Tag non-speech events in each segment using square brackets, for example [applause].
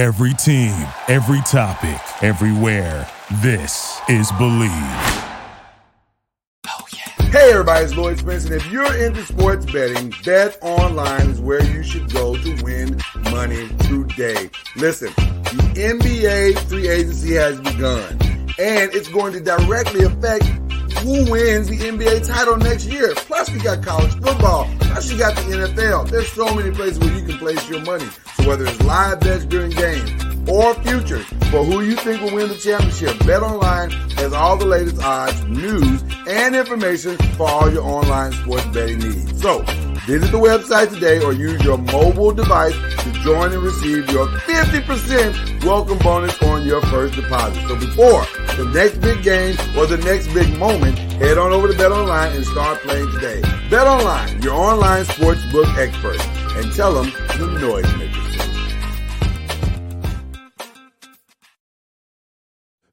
Every team, every topic, everywhere. This is Bleav. Hey everybody, it's Lloyd Spence, and if you're into sports betting, Bet Online is where you should go to win money today. Listen, the NBA free agency has begun, and it's going to directly affect who wins the NBA title next year. Plus, we got college football. Plus, you got the NFL. There's so many places where you can place your money. So whether it's live bets during games or futures for who you think will win the championship, Bet Online has all the latest odds, news, and information for all your online sports betting needs. So visit the website today or use your mobile device to join and receive your 50% welcome bonus on your first deposit. So before the next big game or the next big moment, head on over to Bet Online and start playing today. Bet Online, your online sportsbook expert, and tell them the noise makers.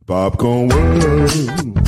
Popcorn World.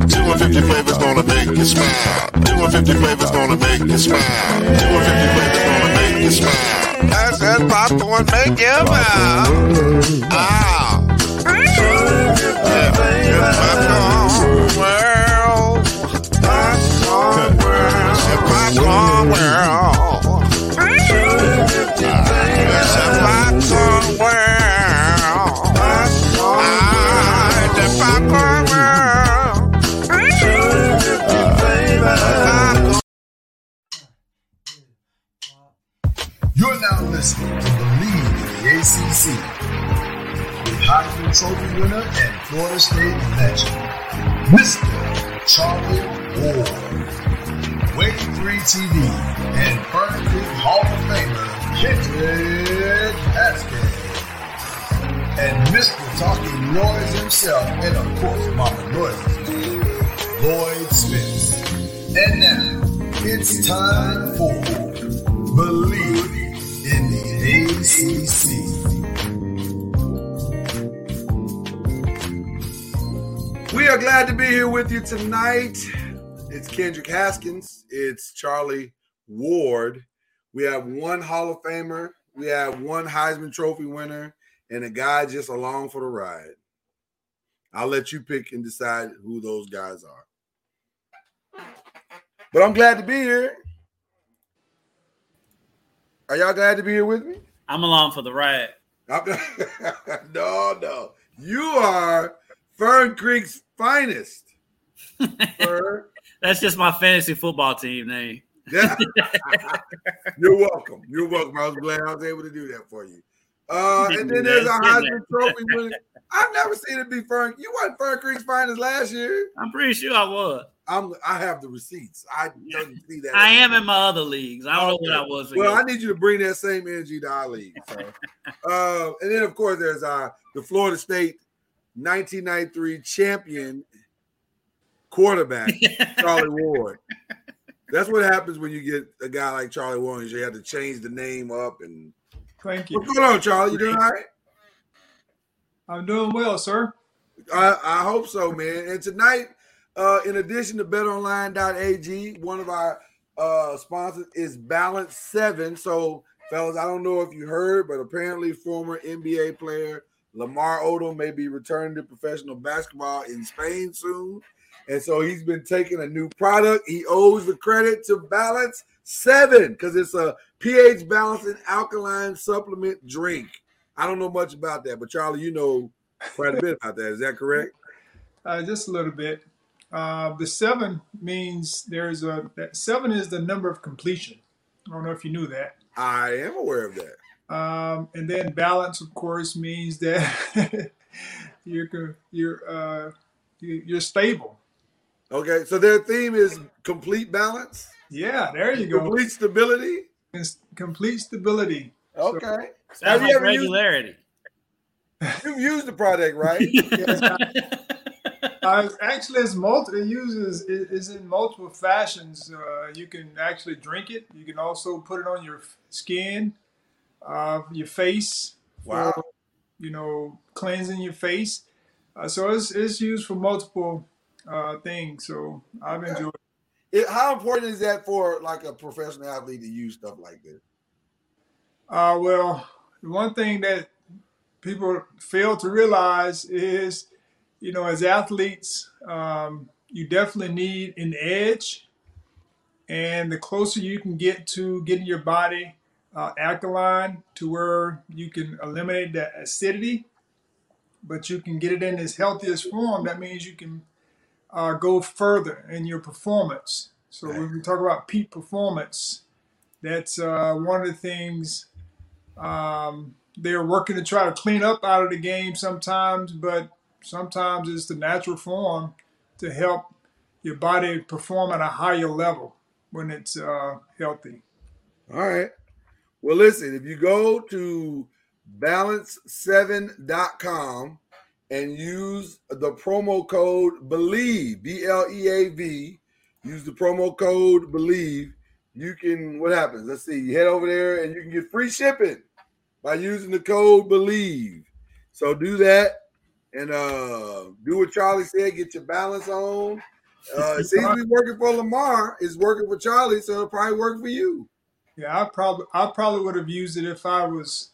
250 flavors gonna make you smile. 250 flavors gonna make you smile. 250 flavors gonna make you smile. I said popcorn make you smile. Ah. Popcorn world. Popcorn world. Popcorn world. Listening to Bleav in the ACC with Heisman Trophy winner and Florida State legend, Mr. Charlie Ward, Wake 3 TV, and Creek Hall of Famer, Kendrick Haskins, and Mr. Talking Noise himself, and of course, Mama Noise's man, Lloyd Smith. And now, it's time for Bleav in the ACC. We are glad to be here with you tonight. It's Kendrick Haskins. It's Charlie Ward. We have one Hall of Famer. We have one Heisman Trophy winner and a guy just along for the ride. I'll let you pick and decide who those guys are. But I'm glad to be here. Are y'all glad to be here with me? I'm along for the ride. [laughs] no, no. You are Fern Creek's finest. [laughs] Fern. That's just my fantasy football team name. Yeah. [laughs] You're welcome. You're welcome. I was glad I was able to do that for you. Uh, and then there's a Heisman Trophy winner. I've never seen it be Fern. You weren't Fern Creek's finest last year. I'm pretty sure I was. I'm. I have the receipts. I don't see that. [laughs] I am in my other leagues. I don't know what I was. Well, I need you to bring that same energy to our league. So. [laughs] uh, and then, of course, there's uh, the Florida State 1993 champion quarterback, [laughs] Charlie Ward. That's what happens when you get a guy like Charlie Ward. You have to change the name up and. Thank you. What's going on, Charlie? You doing all right? I'm doing well, sir. I, I hope so, man. And tonight, uh, in addition to betonline.ag, one of our uh, sponsors is Balance 7. So, fellas, I don't know if you heard, but apparently former NBA player Lamar Odom may be returning to professional basketball in Spain soon. And so he's been taking a new product. He owes the credit to Balance 7 because it's a pH balancing alkaline supplement drink. I don't know much about that, but Charlie, you know quite a bit about that. Is that correct? Uh, just a little bit. Uh, the seven means there's a that seven is the number of completion. I don't know if you knew that. I am aware of that. Um, and then balance, of course, means that [laughs] you're you're uh, you- you're stable. Okay, so their theme is complete balance. Yeah, there you go. Complete stability. It's complete stability. Okay. Sounds Have you like ever used- regularity. [laughs] You've used the product, right? [laughs] Uh, actually, it's multi. It uses it is in multiple fashions. Uh, you can actually drink it. You can also put it on your skin, uh, your face. Wow. For, you know, cleansing your face. Uh, so it's it's used for multiple uh, things. So I've enjoyed. It, how important is that for like a professional athlete to use stuff like this? Uh, well, the one thing that people fail to realize is, you know, as athletes, um, you definitely need an edge. And the closer you can get to getting your body uh, alkaline to where you can eliminate that acidity, but you can get it in its healthiest form, that means you can uh, go further in your performance. So when we talk about peak performance, that's uh, one of the things um, they're working to try to clean up out of the game sometimes, but sometimes it's the natural form to help your body perform at a higher level when it's uh, healthy. All right. Well, listen, if you go to balance7.com and use the promo code BLEAV, B L E A V, use the promo code BLEAV, you can, what happens? Let's see, you head over there and you can get free shipping by using the code BLEAV. So do that and uh do what Charlie said, get your balance on. [laughs] Uh, it seems to be working for Lamar. It's working for Charlie, so it'll probably work for you. Yeah, I probably I probably would have used it if I was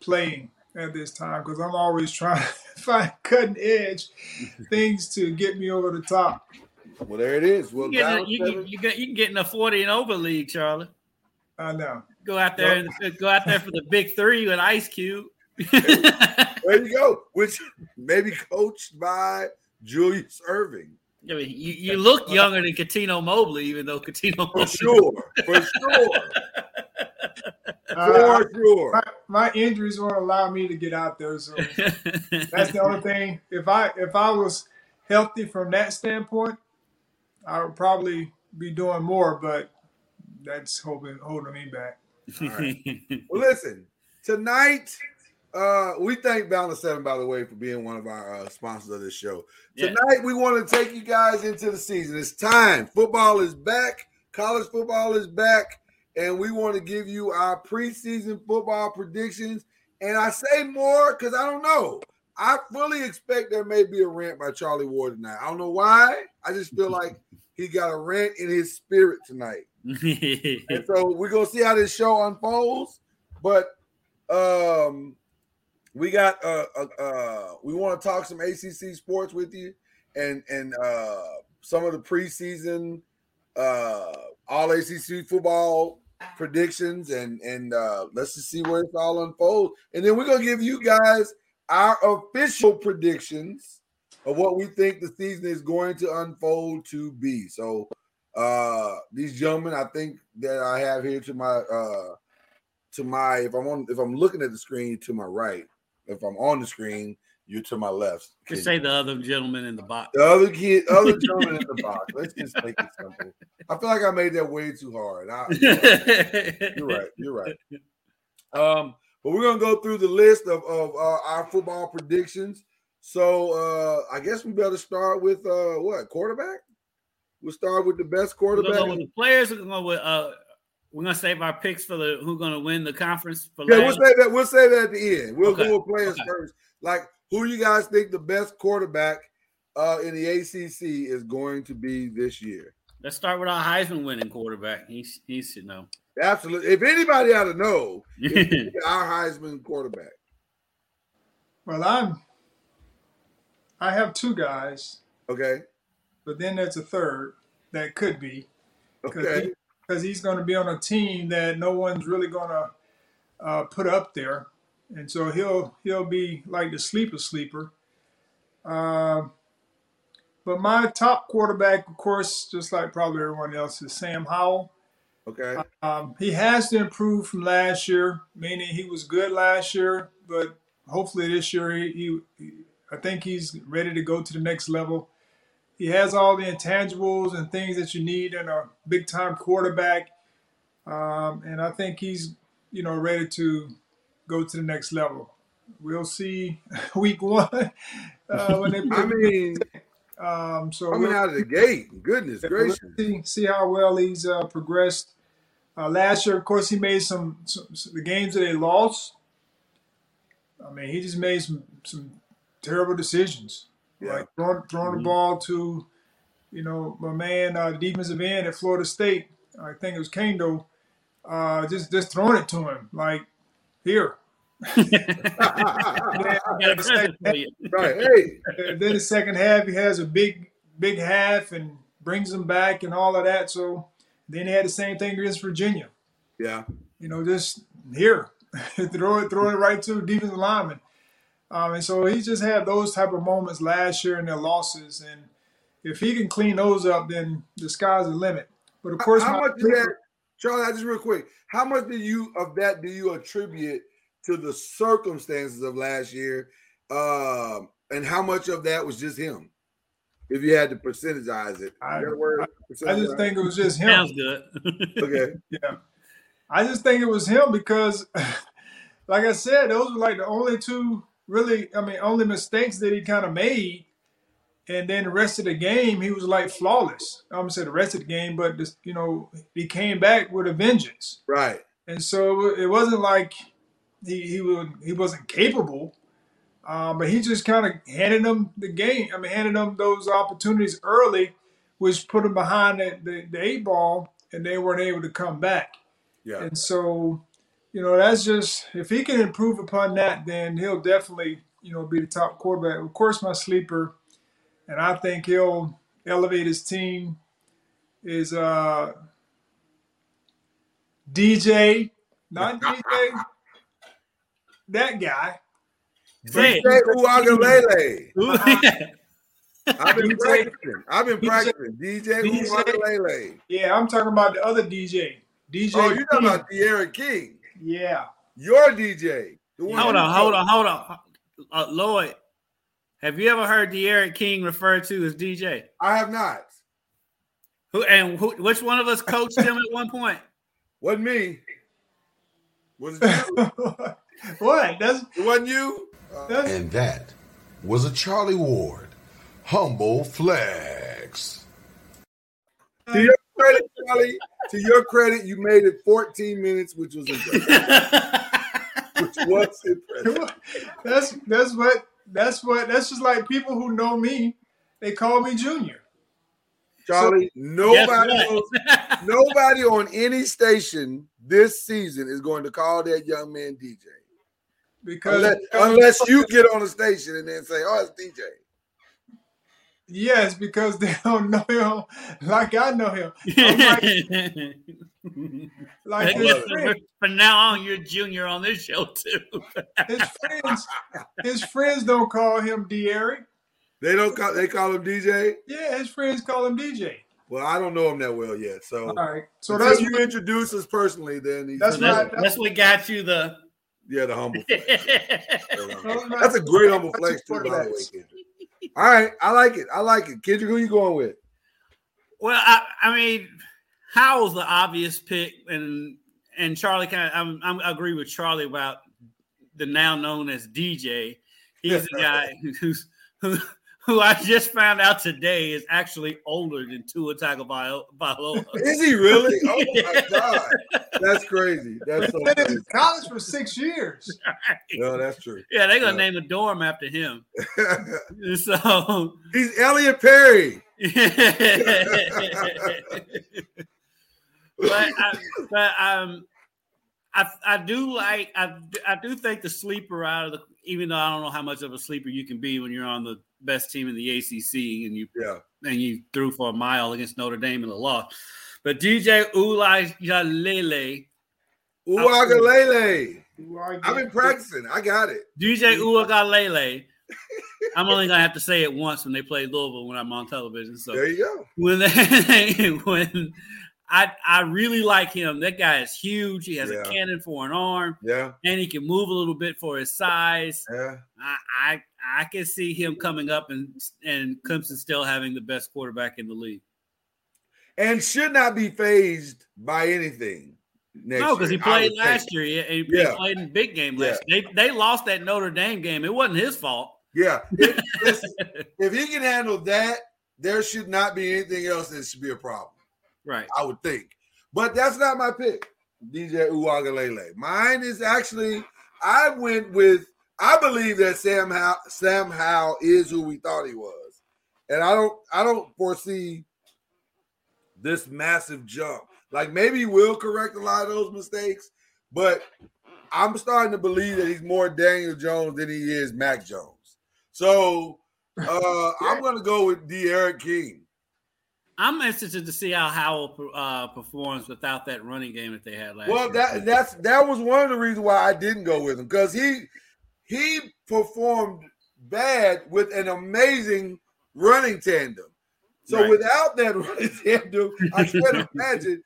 playing at this time because I'm always trying [laughs] to find cutting edge [laughs] things to get me over the top. Well, there it is. Well, You, get in, you, can, you, get, you can get in a 40 and over league, Charlie. I know. Go out there and go out there for the big three with Ice Cube. There you go. [laughs] Which maybe coached by Julius Erving. I mean, you, you look younger than Cuttino Mobley, even though Cuttino For sure. For sure. [laughs] Uh, For sure. my, my injuries won't allow me to get out there, so [laughs] that's the only thing. If I if I was healthy from that standpoint, I would probably be doing more, but that's holding holding me back. Well, listen, tonight, uh, we thank Balance 7, by the way, for being one of our uh, sponsors of this show. Yeah. Tonight, we want to take you guys into the season. It's time. Football is back, college football is back, and we want to give you our preseason football predictions. And I say more because I don't know. I fully expect there may be a rant by Charlie Ward tonight. I don't know why. I just feel like [laughs] he got a rant in his spirit tonight. [laughs] And so we're gonna see how this show unfolds. But um we got uh uh, uh we want to talk some ACC sports with you and and uh some of the preseason uh all ACC football predictions and and uh let's just see where it's all unfolds. And then we're gonna give you guys our official predictions of what we think the season is going to unfold to be. So uh these gentlemen i think that i have here to my uh to my if i'm on if i'm looking at the screen to my right if i'm on the screen you're to my left. Just say the other gentleman in the box. the other kid other gentleman in the [laughs] box. Let's just make it simple. I feel like i made that way too hard. I, [laughs] you're right. You're right. Um but we're gonna go through the list of of uh, our football predictions. So uh i guess we better start with uh what quarterback? We'll start with the best quarterback go with the players. Gonna go with uh, we're gonna save our picks for the who's gonna win the conference for Yeah, we'll say that. We'll say that at the end. We'll Okay, go with players okay. first. Like, who you guys think the best quarterback uh, in the ACC is going to be this year? Let's start with our Heisman winning quarterback. He's he should know. Absolutely. If anybody ought to know, it's [laughs] our Heisman quarterback. Well, I'm. I have two guys, Okay. but then there's a third that could be because he's going to be on a team that no one's really going to uh, put up there, and so he'll he'll be like the sleeper sleeper. Um, but my top quarterback, of course, just like probably everyone else, is Sam Howell. Okay. Um, he has to improve from last year, meaning he was good last year, but hopefully this year he, he, I think he's ready to go to the next level. He has all the intangibles and things that you need in a big time quarterback. Um, and I think he's, you know, ready to go to the next level. We'll see [laughs] week one uh, when they. [laughs] I mean, um, so coming we'll- out of the gate, goodness gracious. see, see how well he's uh, progressed. Uh, last year, of course, he made some, some, some- the games that they lost. I mean, he just made some some terrible decisions, Yeah. like throwing throwing the ball to, you know, my man, uh, defensive end at Florida State. I think it was Kendo. Uh, just just throwing it to him like here. [laughs] Got a present for you. right. Hey, then the second half, he has a big, big half and brings them back and all of that. So then he had the same thing against Virginia. yeah. You know, just here, [laughs] throw it, throw it right to defensive lineman. Um, and so he just had those type of moments last year in their losses. And if he can clean those up, then the sky's the limit. But of course, how much is that, Charlie? I just real quick. How much do you of that do you attribute to the circumstances of last year, um, and how much of that was just him? If you had to percentagize it, I- Is that? I just think it was just him. Sounds good. [laughs] okay. Yeah. I just think it was him because, [laughs] like I said, those were like the only two really, I mean, only mistakes that he kind of made. And then the rest of the game, he was like flawless. I'm gonna say the rest of the game, but just, you know, he came back with a vengeance. Right. And so it wasn't like he he was he wasn't capable, um, but he just kind of handed them the game. I mean, handed them those opportunities early, which put them behind the, the, the eight ball, and they weren't able to come back. Yeah. And so, you know, that's just if he can improve upon that, then he'll definitely, you know, be the top quarterback. Of course, my sleeper, and I think he'll elevate his team is uh DJ, not DJ, that guy. Say Say Uiagalelei. it. I've been DJ practicing. I've been DJ practicing. DJ DJ Uiagalelei. Yeah, I'm talking about the other DJ. DJ. Oh, you're talking King. about D'Eriq King. Yeah. Your DJ. The one hold on, hold on, hold on. Uh, Lloyd, have you ever heard D'Eriq King referred to as DJ? I have not. Who and who, which one of us coached him at one point? [laughs] Wasn't me. Was it you? [laughs] what? That's it wasn't you? that's And that was a Charlie Ward. Humble flex. To your credit, Charlie, to your credit, you made it 14 minutes, which was [laughs] impressive. which was impressive. that's that's what that's what that's just like people who know me. They call me Junior. Charlie, Guess nobody, knows- nobody on any station this season is going to call that young man DJ. Because Unless, unless you get on the station and then say, oh, it's DJ. Yes, because they [laughs] don't know him like I know him. I'm like, [laughs] like his, guess friend, From now on, you're junior on this show too. his friends, his friends don't call him D'Eriq. They don't call they call him DJ. Yeah, his friends call him DJ. Well, I don't know him that well yet. So All right, so until that's you introduce us personally, then he's That's So that's, that's what got you the. yeah, the humble. flex. [laughs] That's a great humble flex too, by the way. All right, I like it. I like it. Kendrick, who you going with? Well, I, I mean, Howell's the obvious pick, and and Charlie kind of I'm, I'm I agree with Charlie about the now known as DJ. He's the [laughs] guy who's who who I just found out today is actually older than Tua Tagovailoa. Is he really? [laughs] Oh my god, that's crazy. That's so He's been crazy. in college for six years. [laughs] No, that's true. yeah, they're gonna Yeah. name the dorm after him. [laughs] So, he's Elliot Perry. but I, but um, I I do like I I do think the sleeper out of the even though I don't know how much of a sleeper you can be when you're on the best team in the ACC and you Yeah, and you threw for a mile against Notre Dame in the loss. But DJ Ulayalele, Uiagalelei. I've been practicing. I got it. DJ Ulayalele. I'm only gonna have to say it once when they play Louisville when I'm on television. So There you go. when they, [laughs] when I I really like him. That guy is huge. He has Yeah. a cannon for an arm, Yeah, and he can move a little bit for his size. yeah. I I, I can see him coming up and and Clemson still having the best quarterback in the league. And should not be phased by anything. Next no, because he played last think. year. He, he Yeah. played in big game last. They they lost that Notre Dame game. It wasn't his fault. Yeah. [laughs] If he can handle that, there should not be anything else that should be a problem. Right. I would think. But that's not my pick, DJ Uiagalelei. Mine is actually, I went with, I believe that Sam Howell, Sam Howell is who we thought he was. And I don't, I don't foresee this massive jump. Like maybe he will correct a lot of those mistakes, but I'm starting to believe that he's more Daniel Jones than he is Mac Jones. So uh, [laughs] I'm going to go with D'Eriq King. I'm interested to see how Howell uh, performs without that running game that they had last Well, year. that that's that was one of the reasons why I didn't go with him because he he performed bad with an amazing running tandem. So Right. without that [laughs] running tandem, I can't [laughs] imagine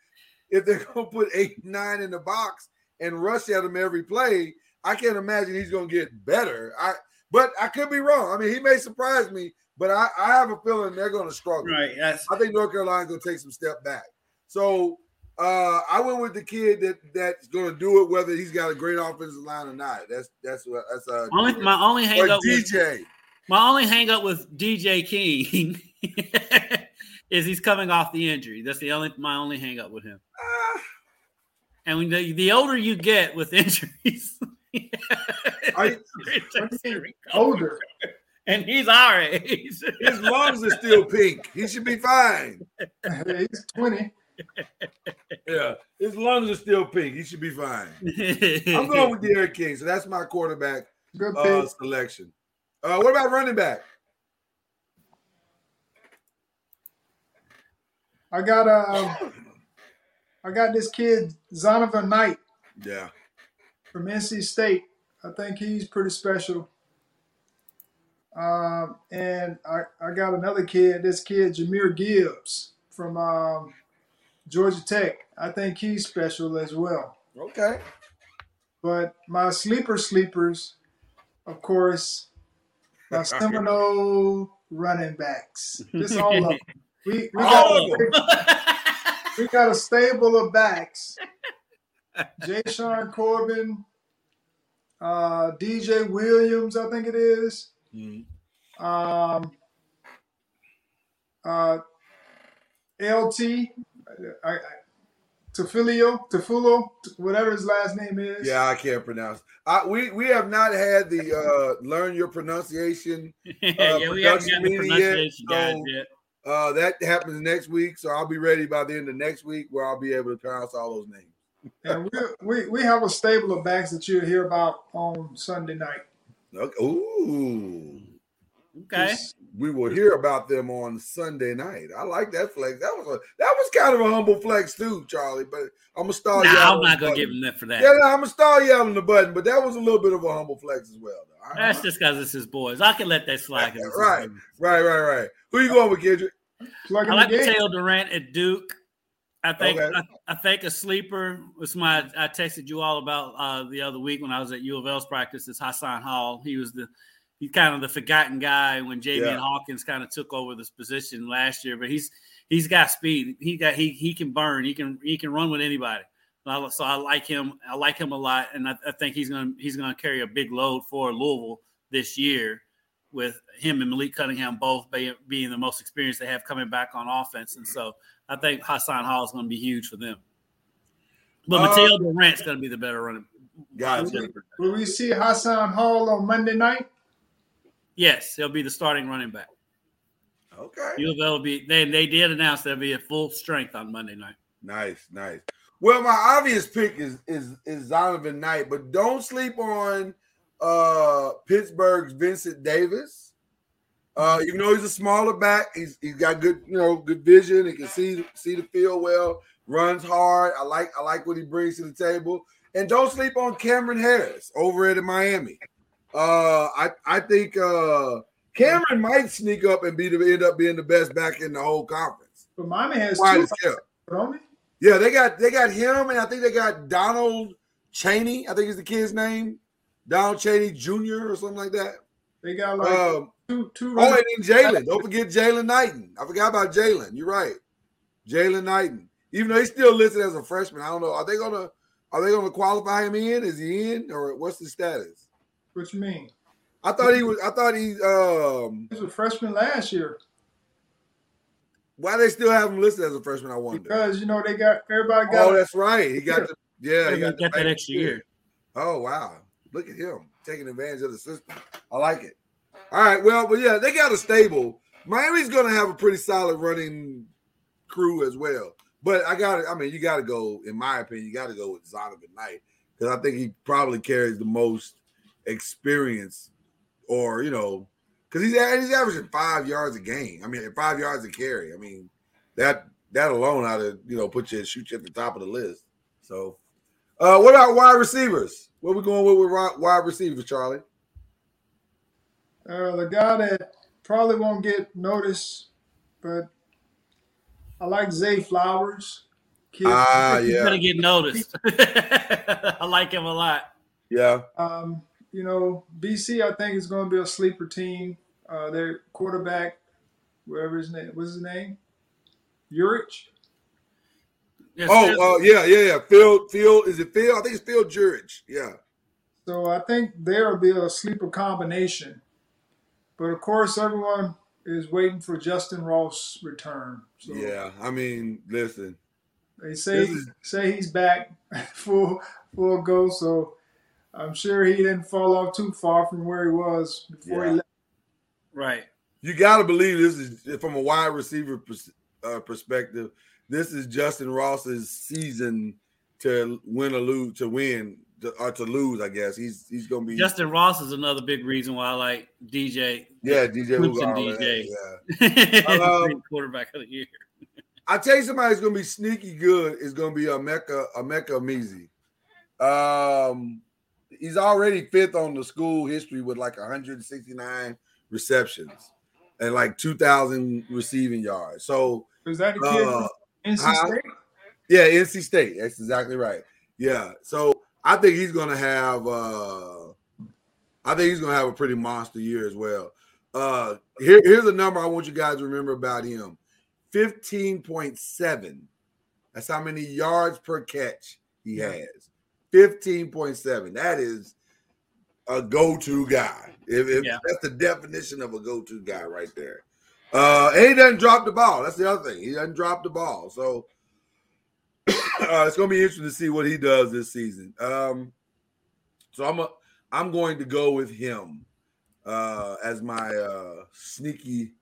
if they're gonna put eight nine in the box and rush at him every play. I can't imagine he's gonna get better. I but I could be wrong. I mean, he may surprise me, but I, I have a feeling they're gonna struggle. right. That's I think North Carolina's gonna take some step back. So uh, I went with the kid that that's gonna do it, whether he's got a great offensive line or not. That's that's what that's uh only my only hang up. With, DJ. my only hang up with DJ King [laughs] is he's coming off the injury. That's the only my only hang up with him. Ah, And when the, the older you get with injuries, [laughs] I-. [laughs] Older. And he's our age. his lungs are still pink. He should be fine. He's 20. Yeah, his lungs are still pink. He should be fine. I'm going with D'Eriq King, so that's my quarterback Good uh, selection. Uh, what about running back? I got uh, I got this kid Zonovan Knight Yeah, from NC State. I think he's pretty special. Um, and I, I got another kid, this kid Jahmyr Gibbs from um, Georgia Tech. I think he's special as well. okay. But my sleeper sleepers, of course, my [laughs] Seminole running backs. Just all of them. We, we, All got, of them. we got a stable of backs. Jashaun Corbin, uh, DJ Williams, I think it is. Mhm. Um, uh, LT, I, I, Tefilio, Tefulo, whatever his last name is. Yeah, I can't pronounce. I, we we have not had the uh, learn your pronunciation. [laughs] yeah, we haven't production got the pronunciation yet, so- yet. Uh, that happens next week, so I'll be ready by the end of next week, where I'll be able to pronounce all those names. And we, we, we have a stable of backs that you'll hear about on Sunday night. Okay. Ooh, Okay. we will hear about them on Sunday night. I like that flex. That was a that was kind of a humble flex too, Charlie. But I'm gonna stall you. out Nah, I'm not gonna button. give him that for that. Yeah, no, I'm gonna stall you out on the button, but that was a little bit of a humble flex as well. Though. I- That's just because it's his boys. I can let that slide. Right. right, right, right. Who you going with, Kendrick? Plug I in like the game. Durant at Duke. I think Okay. I, I think a sleeper was my I texted you all about uh, the other week when I was at U of L's practice is Hassan Hall. He was the he's kind of the forgotten guy when J.B. Yeah. Hawkins kind of took over this position last year, but he's he's got speed. He got he he can burn. He can he can run with anybody. So I- like him. I like him a lot, and I, I think he's gonna he's gonna carry a big load for Louisville this year with him and Malik Cunningham both be, being the most experienced they have coming back on offense. And so I think Hassan Hall is going to be huge for them. But Uh, Mateo Durant's going to be the better running. Gotcha. Will we see Hassan Hall on Monday night? Yes, he'll be the starting running back. Okay. U of L will be. They they did announce they'll be at full strength on Monday night. Nice, nice. Well, my obvious pick is is is Zonovan Knight, but don't sleep on uh Pittsburgh's Vincent Davis. Uh, even though he's a smaller back, he's he's got good, you know, good vision. He can see see the field well, runs hard. I like I like what he brings to the table. And don't sleep on Cameron Harris over at Miami. Uh, I I think uh Cameron might sneak up and be the end up being the best back in the whole conference. But Miami has Wide two as kept. don't they? Yeah, they got they got him, and I think they got Donald Chaney. I think is the kid's name, Donald Chaney Jr. or something like that. They got like Um, two two. oh, running- and then Jalen. Don't forget Jalen Knighton. I forgot about Jalen. You're right. Jalen Knighton. Even though he's still listed as a freshman, I don't know. Are they gonna are they gonna qualify him in? Is he in or what's the status? what you mean? I thought he was. I thought he. Um, He was a freshman last year why they still have him listed as a freshman? I wonder. because you know they got everybody got. oh, that's right. He got the yeah. He got, Got, the that back extra year. Oh wow! Look at him taking advantage of the system. I like it. All right, well, but yeah, they got a stable. Miami's going to have a pretty solid running crew as well. But I got to, I mean, you got to go. In my opinion, you got to go with Zonovan Knight because I think he probably carries the most experience, or you know, because he's he's averaging five yards a game. I mean, five yards a carry. I mean, that that alone ought to you know put you shoot you at the top of the list. So, uh, what about wide receivers? What we going with with wide receivers, Charlie? Uh, the guy that probably won't get noticed, but I like Zay Flowers. Kid, Ah, He's yeah, gonna get noticed. [laughs] [laughs] I like him a lot. yeah. um, you know, BC I think is going to be a sleeper team. Uh, their quarterback, wherever his name, what's his name? Urich. Yes, Oh, uh, yeah, yeah, yeah. Phil, Phil, is it Phil? I think it's Phil Jurich. Yeah, So I think there will be a sleeper combination. But of course, everyone is waiting for Justin Ross' return. So yeah. I mean, listen, they say is- say he's back [laughs] full full go. So I'm sure he didn't fall off too far from where he was before Yeah. he left. right. you got to believe this is from a wide receiver pers- uh, perspective. This is Justin Ross's season to win or lose, to win to, or to lose. I guess he's he's gonna be Justin Ross is another big reason why I like DJ. Yeah, DJ Clemson Ugar, DJ. Yeah, [laughs] Um, Great quarterback of the year. I tell you, somebody who's gonna be sneaky good is gonna be Emeka Emeka Mizi. Um, he's already fifth on the school history with like 169 receptions and like 2,000 receiving yards. So, Was that the kid uh, from NC huh? State? yeah, NC State. That's exactly right. Yeah. So I think he's gonna have. uh I think he's gonna have a pretty monster year as well. Uh here, here's a number I want you guys to remember about him: fifteen point seven. That's how many yards per catch he Yeah. has. Fifteen point seven. That is a go-to guy. If, if Yeah. that's the definition of a go-to guy right there. Uh, and he doesn't drop the ball. That's the other thing. He doesn't drop the ball. So [coughs] uh, it's gonna be interesting to see what he does this season. Um, so I'm a, I'm going to go with him uh, as my uh, sneaky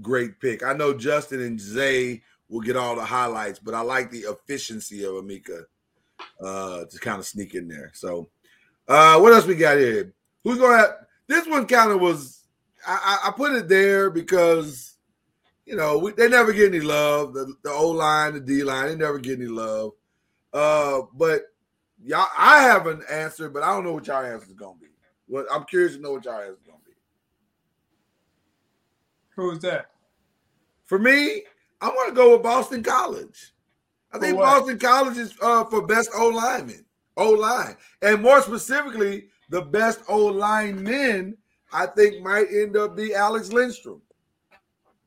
great pick. I know Justin and Zay will get all the highlights, but I like the efficiency of Emeka uh, to kind of sneak in there. So uh, what else we got here? Who's going to? This one kind of was. I, I put it there because you know, we, they never get any love. The, the O line, the D line, they never get any love. Uh, but y'all, I have an answer, but I don't know what y'all answer is gonna be. What I'm curious to know what y'all answer. Who's that? For me, I'm gonna go with Boston College. I For think what? Boston College is uh, for best O lineman, O line, and more specifically, the best O lineman. I think might end up be Alex Lindstrom.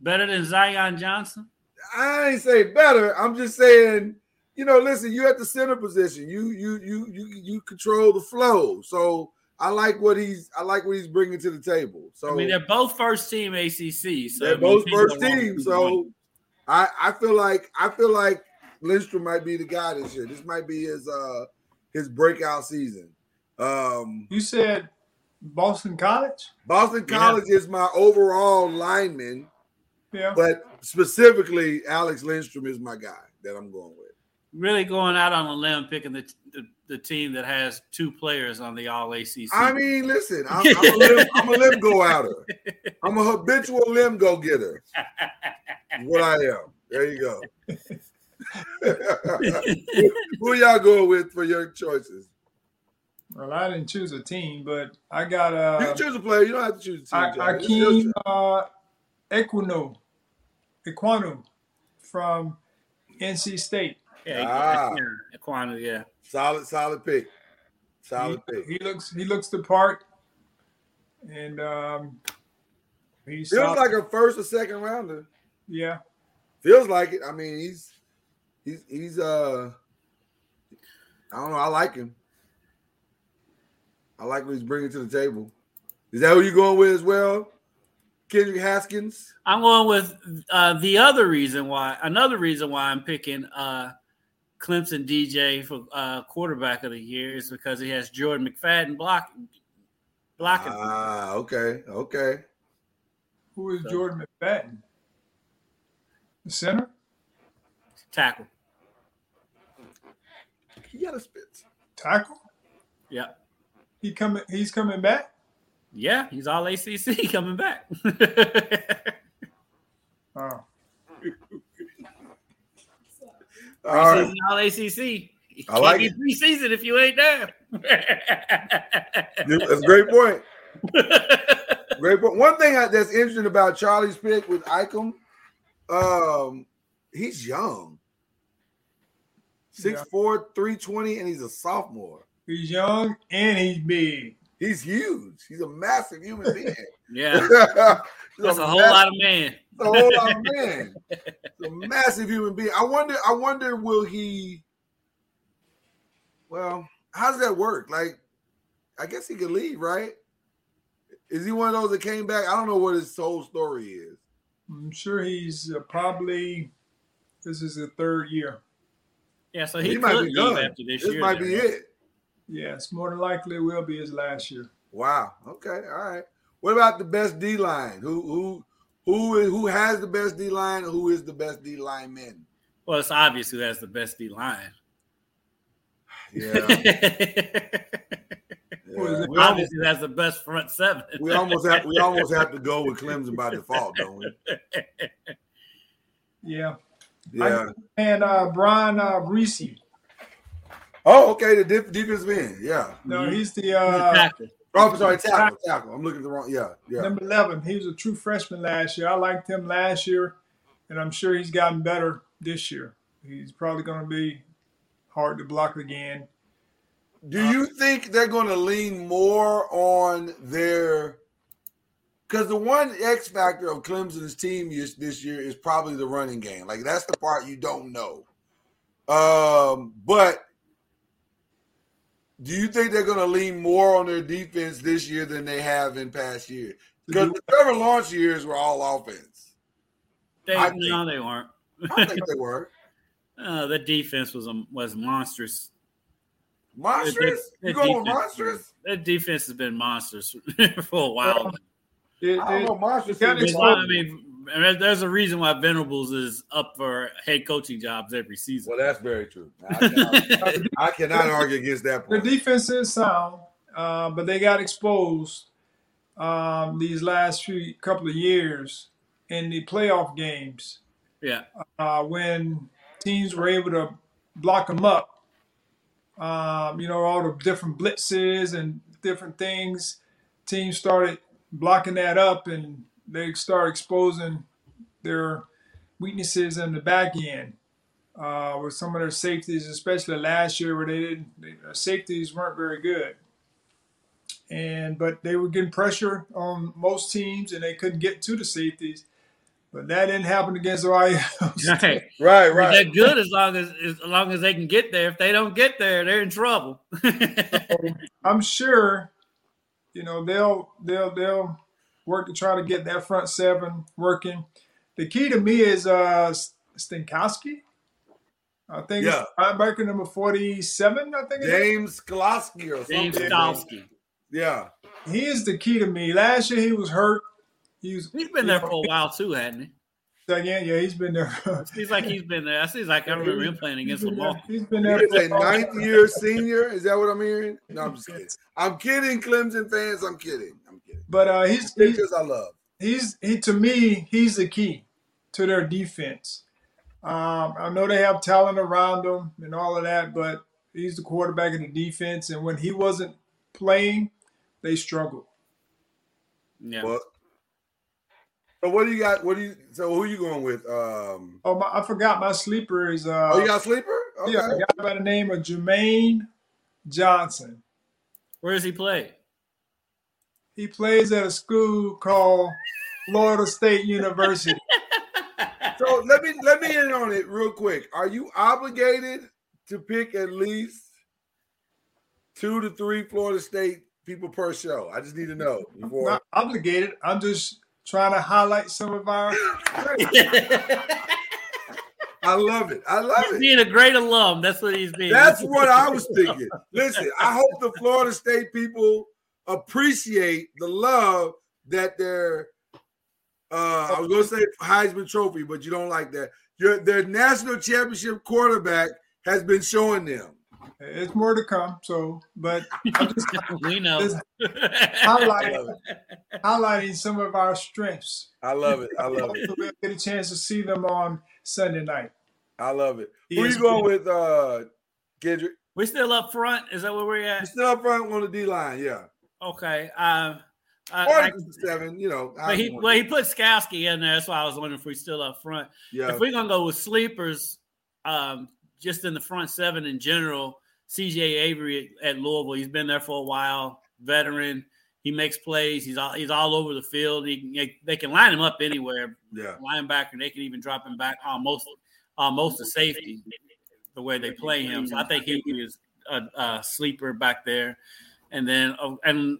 Better than Zion Johnson. I ain't say better. I'm just saying, you know, listen, you at the center position. You you you you you control the flow. So I like what he's I like what he's bringing to the table. So I mean, they're both first team ACC. So they're both first team. So I I feel like I feel like Lindstrom might be the guy this year. This might be his uh his breakout season. Um You said Boston College? Boston Yeah. College is my overall lineman, Yeah. but specifically Alex Lindstrom is my guy that I'm going with. Really going out on a limb picking the, the, the team that has two players on the All ACC. I mean, listen, I'm, I'm, a, [laughs] limb, I'm a limb go outer. I'm a habitual limb go getter. What I am. There you go. [laughs] Who y'all going with for your choices? Well, I didn't choose a team, but I got You uh, can choose a player. You don't have to choose a team. I- John. It's your Akeem choice. uh, Equino, Ekwonu from NC State. Yeah, Ah. yeah, Ekwonu, yeah. Solid, solid pick. Solid He, pick. he looks he looks the part, and um, he's Feels solid. like a first or second rounder. yeah. Feels like it. I mean, he's he's he's uh I don't know. I like him. I like what he's bringing to the table. Is that who you're going with as well? Kendrick Haskins? I'm going with uh, the other reason why. Another reason why I'm picking uh, Clemson DJ for uh, quarterback of the year is because he has Jordan McFadden blocking. Blocking. Ah, okay, okay. Who is So- Jordan McFadden? The center? tackle. He got a spit. Tackle? Yeah. He coming he's coming back? Yeah, he's all ACC [laughs] coming back. [laughs] Oh. All right. Preseason all ACC. You I can't like be it. preseason if you ain't there. That's a great point. [laughs] Great point. One thing that's interesting about Charlie's pick with Ikem, um, he's young. 6'4, 320, and he's a sophomore. He's young and he's big. He's huge. He's a massive human being. [laughs] yeah, [laughs] He's that's a whole massive- lot of man. a whole lot of [laughs] man. He's a massive human being. I wonder, I wonder, will he well, how does that work? Like, I guess he could leave, right? Is he one of those that came back? I don't know what his whole story is. I'm sure he's uh, probably this is the third year. Yeah, so he, He might be leave done. after this, This year. might then, be it. Yes, more than likely it will be his last year. Wow. Okay. All right. What about the best D line? Who who who is who has the best D line? Who is the best D lineman? Well, it's obvious who has the best D line. Yeah. [laughs] Yeah. it? We, almost, obviously, who has the best front seven. we almost have we almost have to go with Clemson by default, don't we? [laughs] Yeah. Yeah. And uh Brian uh Bresee. Oh, okay. The def- defensive end. Yeah. No, he's the He's a uh tackle. Oh, I'm sorry. Tackle. Tackle. I'm looking at the wrong. Yeah. Yeah. number eleven. He was a true freshman last year. I liked him last year, and I'm sure he's gotten better this year. He's probably gonna be hard to block again. Do you think they're going to lean more on their? Because the one X factor of Clemson's team this year is probably the running game. Like that's the part you don't know. Um, but do you think they're going to lean more on their defense this year than they have in past years? Because the Trevor Lawrence years were all offense. They, I think- no, they weren't. I think they were [laughs] Uh, the defense was a, was monstrous. monstrous. Their You going with defense- monstrous? Their defense has been monstrous [laughs] for a while. It- I don't it- know. Monstrous. Got is it. I mean, and there- there's a reason why Venables is up for head coaching jobs every season. Well, that's very true. I cannot, I cannot argue against that point. The defense is sound, uh, but they got exposed um, these last few couple of years in the playoff games yeah, uh, when teams were able to block them up. Um, you know, all the different blitzes and different things. Teams started blocking that up, and they start exposing their weaknesses in the back end uh, with some of their safeties, especially last year where they didn't, they, their safeties weren't very good. And but they were getting pressure on most teams, and they couldn't get to the safeties. But that didn't happen against Ohio. right. [laughs] Right, right. They're right. good as long as as long as they can get there. If they don't get there, they're in trouble. [laughs] I'm sure, you know, they'll they'll they'll work to try to get that front seven working. The key to me is uh Stinkowski. I think Yeah. it's linebacker number 47, I think. James Klosky or something. James Skalski. Yeah. He is the key to me. Last year he was hurt. He was He's been there for a while too, hasn't he? again, yeah, he's been there. [laughs] Seems like he's been there. It seems like I remember him playing He's against been Lamar. he's been there. there is for a ninth year senior. Is that what I'm hearing? No, I'm just kidding. I'm kidding, Clemson fans. I'm kidding. I'm kidding. But uh, he's, he's Pictures I love. he's he to me he's the key to their defense. Um, I know they have talent around them and all of that, but he's the quarterback of the defense. And when he wasn't playing, they struggled. Yeah. What? So what do you got? What do you? So who are you going with? Um. Oh, my, I forgot my sleeper is uh, Oh, you got sleeper? Okay. yeah, a guy by the name of Jermaine Johnson. Where does he play? He plays at a school called Florida State University. [laughs] So let me let me in on it real quick. Are you obligated to pick at least two to three Florida State people per show? I just need to know I'm not obligated. I'm just trying to highlight some of our. [laughs] I love it. I love He's it. being a great alum. That's what he's being. That's what I was thinking. Listen, I hope the Florida State people appreciate the love that their uh I was gonna say Heisman Trophy, but you don't like that. Your their national championship quarterback has been showing them. It's more to come. So, but I'm [laughs] just we know. [laughs] Just highlighting, highlighting some of our strengths. I love it. I love it. We'll get a chance to see them on Sunday night. I love it. Who Yes, you going with, uh Kendrick? we still up front. Is that where we're You at? still up front on the D line, yeah. Okay. Um, I- Or I- seven, you know. but he, well, he put Skalski in there. That's why I was wondering if we're still up front. yeah. If we're gonna go with sleepers, um, just in the front seven in general, CJ Avery at, at Louisville. He's been there for a while, veteran. He makes plays. He's all he's all over the field. He, they can line him up anywhere. yeah. Linebacker, they can even drop him back almost almost a safety the way they play him. So I think he is a, a sleeper back there. And then uh, and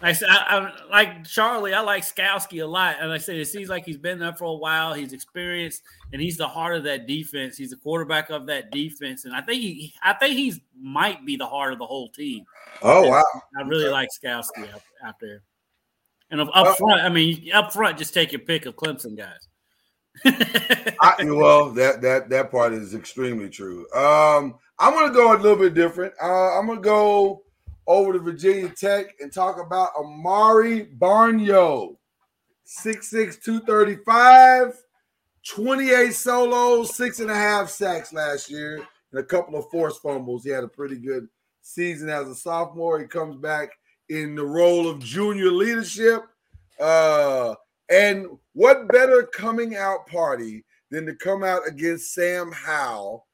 like I said, I, I like Charlie. I like Skalski a lot, and like I said it seems like he's been there for a while. He's experienced, and he's the heart of that defense. He's the quarterback of that defense, and I think he, I think he's might be the heart of the whole team. Oh wow. I really like Skalski out, out there. And up, up front, I mean, up front, just take your pick of Clemson guys. [laughs] I, well, that that that part is extremely true. Um, I'm gonna go a little bit different. Uh, I'm gonna go over to Virginia Tech and talk about Amare Barno, 6'6", 235, 28 solos, six and a half sacks last year, and a couple of forced fumbles. He had a pretty good season as a sophomore. He comes back in the role of junior leadership. Uh, and what better coming out party than to come out against Sam Howell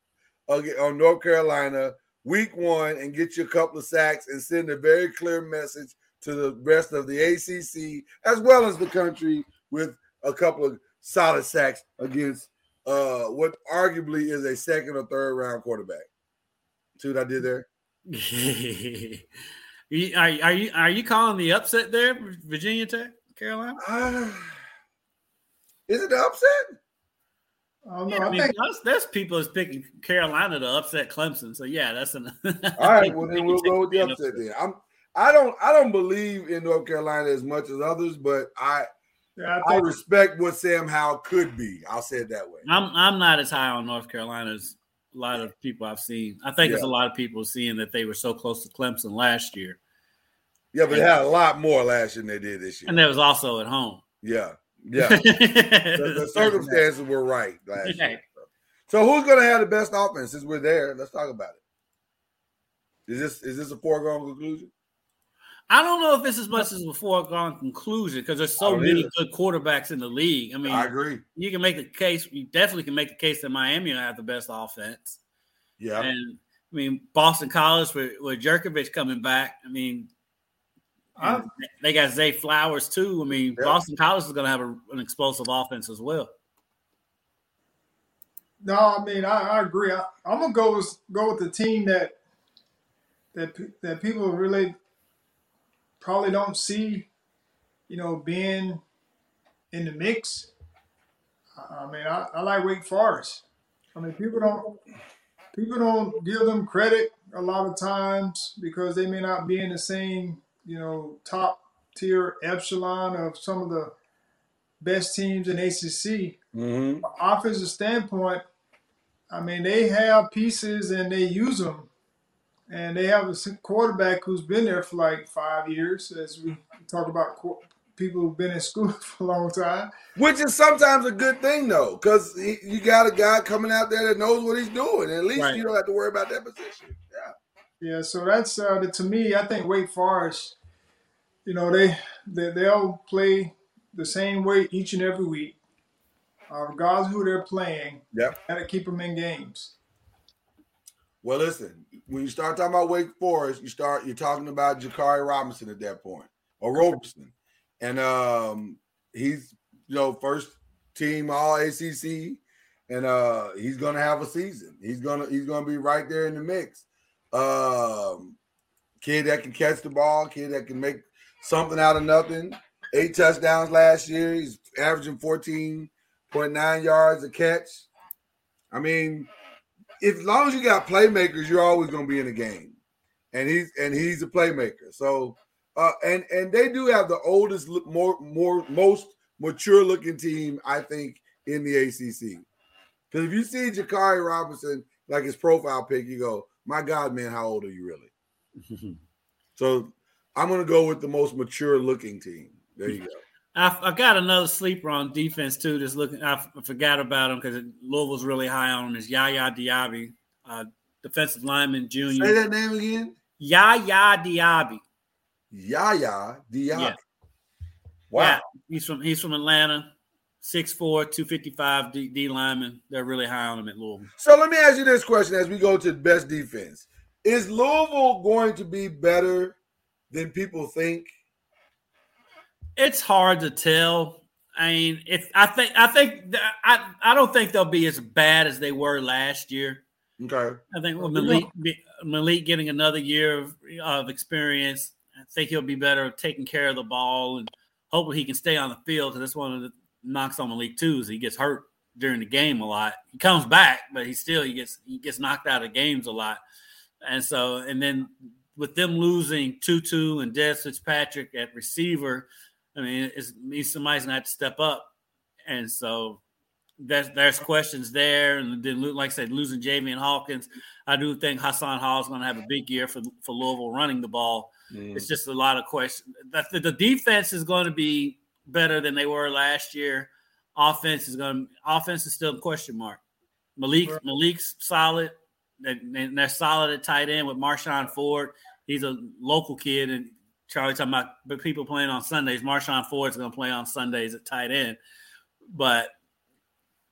on North Carolina week one and get you a couple of sacks and send a very clear message to the rest of the ACC as well as the country with a couple of solid sacks against uh, what arguably is a second or third round quarterback. See what I did there? [laughs] Are, are you are you calling the upset there, Virginia Tech, Carolina? Uh, [sighs] is it the upset? I don't know. I I mean, think there's, there's people is picking Carolina to upset Clemson. So yeah, that's an. [laughs] All right, well then we'll go with the upset then. I'm I don't I don't believe in North Carolina as much as others, but I yeah, I I respect what Sam Howell could be. I'll say it that way. I'm I'm not as high on North Carolina as a lot of people I've seen. I think there's a lot of people seeing that they were so close to Clemson last year, Yeah, but they had a lot more last year than they did this year. and that was also at home. Yeah, yeah. [laughs] the, the circumstances were right last year. So who's going to have the best offense? Since we're there, let's talk about it. Is this is this a foregone conclusion? I don't know if this is much as a foregone conclusion because there's so oh, many either. good quarterbacks in the league. I mean, I agree. you can make the case. You definitely can make the case that Miami will have the best offense. Yeah, And I mean, Boston College with, with Jurkovec coming back. I mean, I- um, they got Zay Flowers too. I mean, Yeah. Boston College is going to have a, an explosive offense as well. no. I mean, I, I agree. I, I'm gonna go with go with the team that that that people really probably don't see. You know, being in the mix. I I mean, I, I like Wake Forest. I mean, people don't people don't give them credit a lot of times because they may not be in the same you know top tier epsilon of some of the best teams in ACC. hmm offensive standpoint, I mean, they have pieces and they use them. And they have a quarterback who's been there for like five years, as we talk about qu- people who've been in school [laughs] for a long time. which is sometimes a good thing though, because you got a guy coming out there that knows what he's doing. At least Right. you don't have to worry about that position. Yeah. Yeah, so that's uh, the, to me. I think Wake Forest, you know, they, they they'll play the same way each and every week, uh, regardless of who they're playing. Yep. Got to keep them in games. Well, listen, when you start talking about Wake Forest, you start you're talking about Jaquarii Robinson at that point, or Roberson, and um, he's you know first team All ACC, and uh, he's gonna have a season. He's gonna he's gonna be right there in the mix. Um, kid that can catch the ball, kid that can make something out of nothing. Eight touchdowns last year. He's averaging 14.9 yards a catch. I mean, if as long as you got playmakers, you're always going to be in the game. And he's and he's a playmaker. So uh, and and they do have the oldest, more more most mature looking team, I think, in the ACC. Because if you see Jaquarii Robinson like his profile pic, you go, "My God, man, how old are you really?" [laughs] so I'm going to go with the most mature looking team. There you go. I, I got another sleeper on defense too. Just looking, I forgot about him because Louisville's really high on him. Is Yaya Diaby, uh, defensive lineman, junior. Say that name again. Yaya Diaby. Yaya Diaby. Yeah. Wow. Yeah, he's from he's from Atlanta. 6'4", 255 D, D lineman. They're really high on him at Louisville. So let me ask you this question as we go to the best defense. Is Louisville going to be better than people think? It's hard to tell. I mean, if I think I think I I don't think they'll be as bad as they were last year. Okay. I think with Malik Malik getting another year of, of experience, I think he'll be better taking care of the ball and hopefully he can stay on the field because that's one of the knocks on Malik too is he gets hurt during the game a lot. He comes back, but he still he gets he gets knocked out of games a lot. And so and then with them losing Tutu and Dez Fitzpatrick at receiver, I mean, it's means somebody's gonna have to step up. And so there's there's questions there. And then like I said, losing Javian Hawkins, I do think Hassan Hall is gonna have a big year for for Louisville running the ball. Mm. It's just a lot of questions. The, the defense is going to be better than they were last year. Offense is going to offense is still a question mark. Malik Malik's solid. And they're solid at tight end with Marshon Ford. He's a local kid, and Charlie talking about people playing on Sundays. Marshon Ford's going to play on Sundays at tight end, but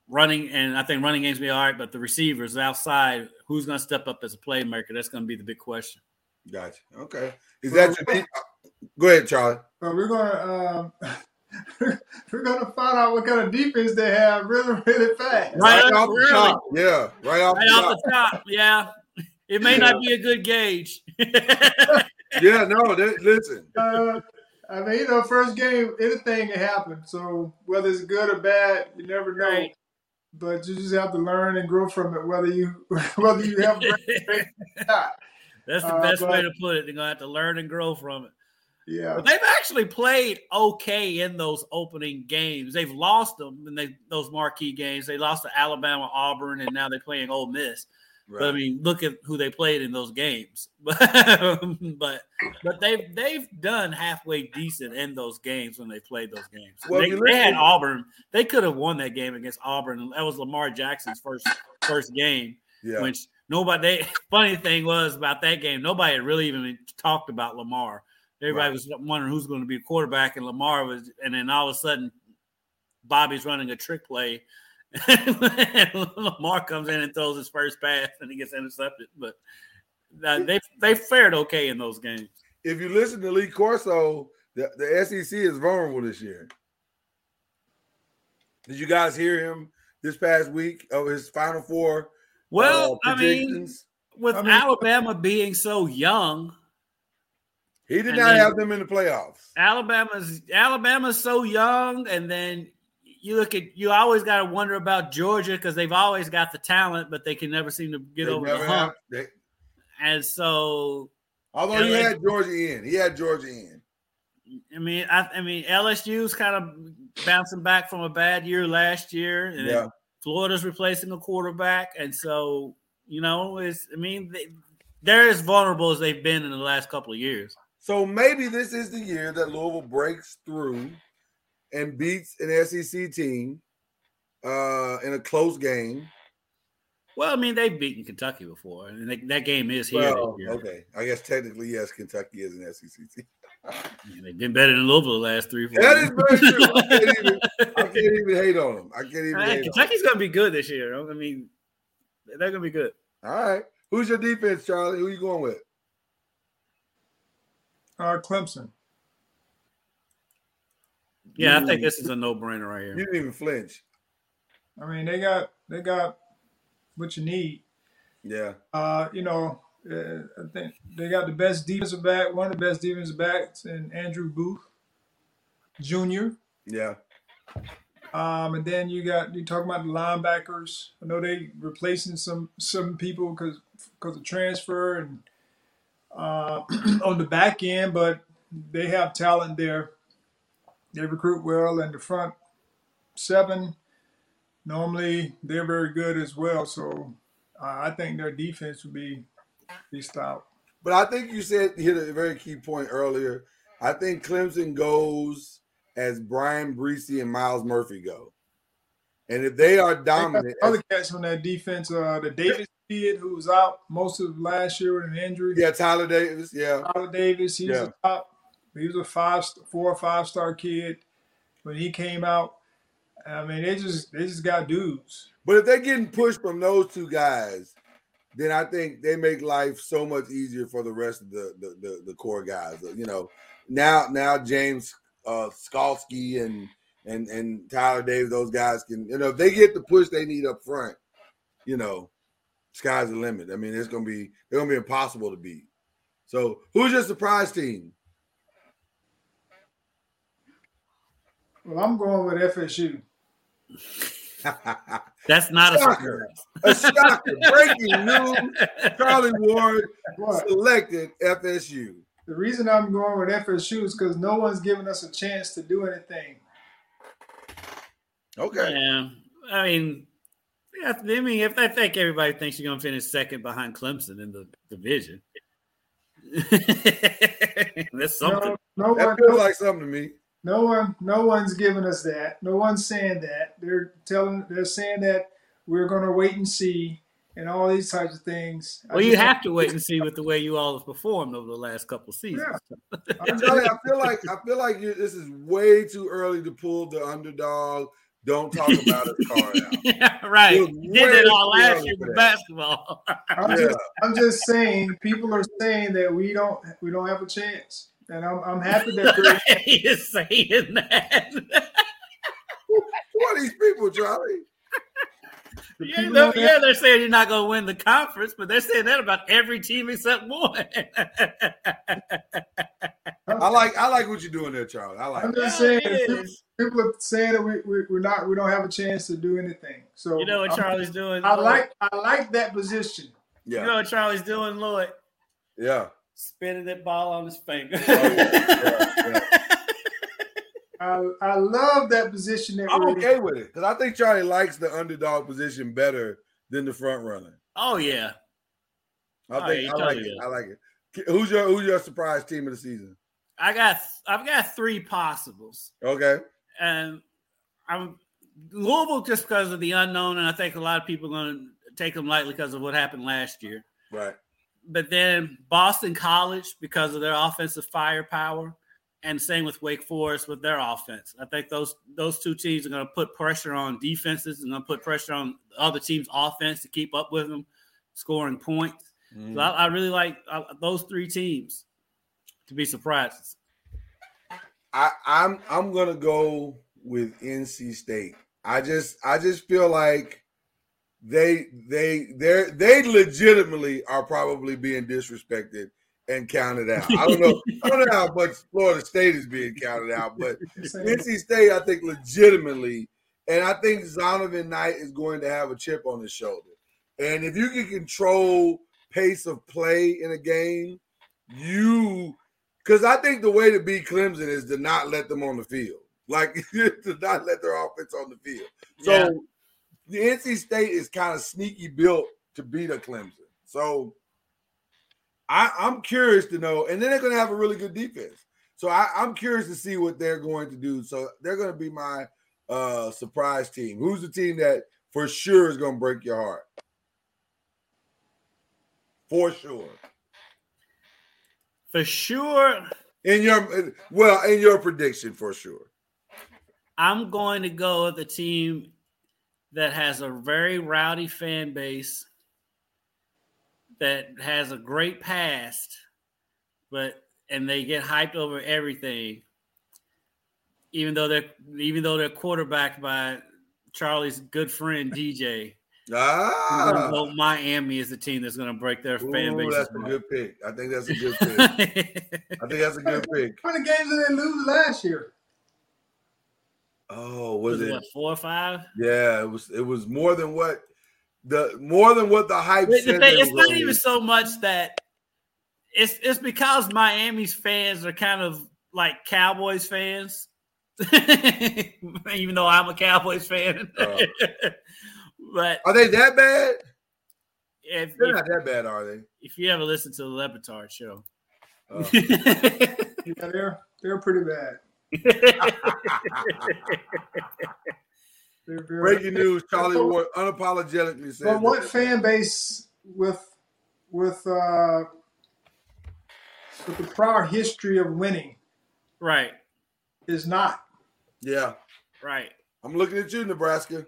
running and I think running games be all right. But the receivers outside, who's going to step up as a playmaker? That's going to be the big question. Gotcha. Okay. Is that your? Go ahead, Charlie. Well, we're gonna um, [laughs] [laughs] we're gonna find out what kind of defense they have really, really fast. Right, right off really. the top. Yeah, right off, right the, off top. the top. Yeah. It may yeah. not be a good gauge. [laughs] yeah, no, they, listen. Uh, I mean, you know, first game, anything can happen. So whether it's good or bad, you never know. Right. But you just have to learn and grow from it, whether you [laughs] whether you have. That's the best uh, but, way to put it. You're gonna have to learn and grow from it. Yeah, but they've actually played okay in those opening games. They've lost them in they, those marquee games. They lost to Alabama, Auburn, and now they're playing Ole Miss. Right. But I mean, look at who they played in those games. [laughs] but but but they've they've done halfway decent in those games when they played those games. Well, they, they had Auburn. They could have won that game against Auburn. That was Lamar Jackson's first first game. Yeah. Which nobody. They, funny thing was about that game, nobody had really even talked about Lamar. Everybody right. was wondering who's going to be a quarterback, and Lamar was. And then all of a sudden, Bobby's running a trick play. [laughs] Lamar comes in and throws his first pass, and he gets intercepted. But uh, they they fared okay in those games. If you listen to Lee Corso, the, the SEC is vulnerable this year. Did you guys hear him this past week of his Final Four well, uh, I mean, with I mean, Alabama being so young, he did not have them in the playoffs. Alabama's Alabama's so young, and then you look at you always got to wonder about Georgia because they've always got the talent, but they can never seem to get they over the hump. They, and so, although he had Georgia in, he had Georgia in. I mean, I, I mean, LSU's kind of bouncing back from a bad year last year, and yeah. Florida's replacing a quarterback, and so you know, it's I mean they, they're as vulnerable as they've been in the last couple of years. So maybe this is the year that Louisville breaks through and beats an SEC team uh, in a close game. Well, I mean, they've beaten Kentucky before, and they, that game is here. Well, okay, I guess technically, yes, Kentucky is an SEC team. [laughs] yeah, they've been better than Louisville the last three, four. That years. is very true. I can't, even, I can't [laughs] even hate on them. I can't even. Right, Kentucky's going to be good this year. I mean, they're going to be good. All right. Who's your defense, Charlie? Who are you going with? Uh, Clemson. Yeah, I think this is a no-brainer right here. You didn't even flinch. I mean, they got they got what you need. Yeah. Uh, you know, uh, I think they got the best defensive back, one of the best defensive backs, in Andrew Booth Jr. Yeah. Um, and then you got you talking about the linebackers. I know they replacing some some people because because of transfer and uh, [clears throat] on the back end, but they have talent there. They recruit well, and the front seven normally they're very good as well. So uh, I think their defense would be be stout. But I think you said hit a very key point earlier. I think Clemson goes as Bryan Bresee and Myles Murphy go. And if they are They dominant, other cats on that defense. Uh, the Davis kid who was out most of last year with an injury. yeah, Tyler Davis, yeah. Tyler Davis, he's Yeah. a top. He was a five, four or five star kid when he came out. I mean, they just they just got dudes. But if they're getting pushed from those two guys, then I think they make life so much easier for the rest of the the, the, the core guys. You know, now now James uh Skalski and and and Tyler Davis, those guys can, you know, if they get the push they need up front, you know, sky's the limit. I mean, it's gonna be they're gonna be impossible to beat. So who's your surprise team? Well, I'm going with FSU. [laughs] That's not a Shocker. surprise. A shocker. Breaking [laughs] news. Charlie Ward What? selected FSU. The reason I'm going with FSU is because no one's giving us a chance to do anything. Okay. Yeah, I mean, yeah, I mean, if I think everybody thinks you're going to finish second behind Clemson in the division, [laughs] that's something. No, no That one, feels like something to me. no one, no one's giving us that. No one's saying that. They're telling, they're saying that we're going to wait and see, and all these types of things. I Well, you have to wait and see with the way you all have performed over the last couple of seasons. [laughs] I'm telling you, I feel like I feel like you, this is way too early to pull the underdog. Don't talk about his card out. [laughs] yeah, right. It You did it way all too last year with basketball. I'm Yeah. just, I'm just saying, people are saying that we don't, we don't have a chance, and I'm, I'm happy that [laughs] they're he is saying that. what are these people, Charlie? The Yeah, people no, on yeah, they're saying you're not going to win the conference, but they're saying that about every team except one. [laughs] I like I like what you're doing there, Charlie. I like I'm just saying, people, people are saying that we, we we're not, we don't have a chance to do anything. So you know what I'm- Charlie's doing? I Lloyd? like, I like that position. Yeah. You know what Charlie's doing, Lloyd? yeah. Spinning that ball on his finger. Oh, yeah, [laughs] I, I love that position that I'm we're in. okay with it because I think Charlie likes the underdog position better than the front runner. oh yeah. I Oh, think yeah, I like it. I like it. Who's your Who's your surprise team of the season? I got I've got three possibles. Okay. And I'm Louisville just because of the unknown, and I think a lot of people are gonna take them lightly because of what happened last year. Right. But then Boston College because of their offensive firepower, and same with Wake Forest with their offense. I think those those two teams are going to put pressure on defenses and going to put pressure on other team's offense to keep up with them, scoring points. Mm-hmm. So I, I really like uh, those three teams to be surprises. I, I'm I'm gonna go with NC State. I just I just feel like they they they they legitimately are probably being disrespected and counted out. I don't know I don't know how much Florida State is being counted out, but [laughs] NC State I think legitimately, and I think Zonovan Knight is going to have a chip on his shoulder. And if you can control pace of play in a game, you because I think the way to beat Clemson is to not let them on the field, like [laughs] to not let their offense on the field. So Yeah. the NC State is kind of sneaky built to beat a Clemson. So I, I'm curious to know, and then they're going to have a really good defense. So I, I'm curious to see what they're going to do. So they're going to be my uh surprise team. Who's the team that for sure is going to break your heart? For sure. For sure, In your well, in your prediction, for sure. I'm going to go with a team that has a very rowdy fan base, that has a great past, but and they get hyped over everything. even though they're even though they're quarterbacked by Charlie's good friend [laughs] DJ. Ah, vote Miami is the team that's going to break their fan base. that's a good pick. I think that's a good pick. [laughs] I think that's a good pick. How many games did they lose last year? Oh, was Was it it? what, four or five? Yeah, it was. It was more than what the more than what the hype The said. thing- it's not gonna even be. so much that it's it's because Miami's fans are kind of like Cowboys fans. [laughs] even though I'm a Cowboys fan. Oh. [laughs] but Are they that bad? if, They're if, not that bad, are they? if you ever listen to the Le Batard show. Oh. [laughs] Yeah, they're they're pretty bad. They're very- Breaking news: Charlie Ward unapologetically said. But what that- fan base with with uh with the prior history of winning right, is not? Yeah, right. I'm looking at you, Nebraska.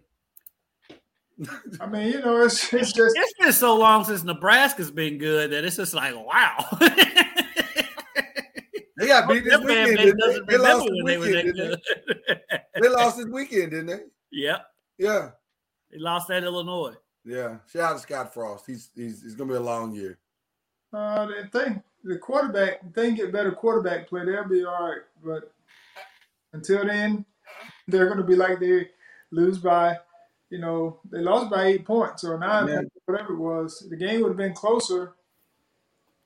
[laughs] I mean, you know, it's it's just It's been so long since Nebraska's been good that it's just like, wow. [laughs] They got beat this weekend. they? They lost remember this when they were weekend. Didn't they? They lost this weekend, didn't they? Yep. Yeah, They lost at Illinois. yeah. Shout out to Scott Frost. He's he's, he's gonna be a long year. uh, the thing. The quarterback, if they get better quarterback play, they'll be all right. But until then, they're going to be like they lose by, you know, they lost by eight points or nine Yeah. points, whatever it was. The game would have been closer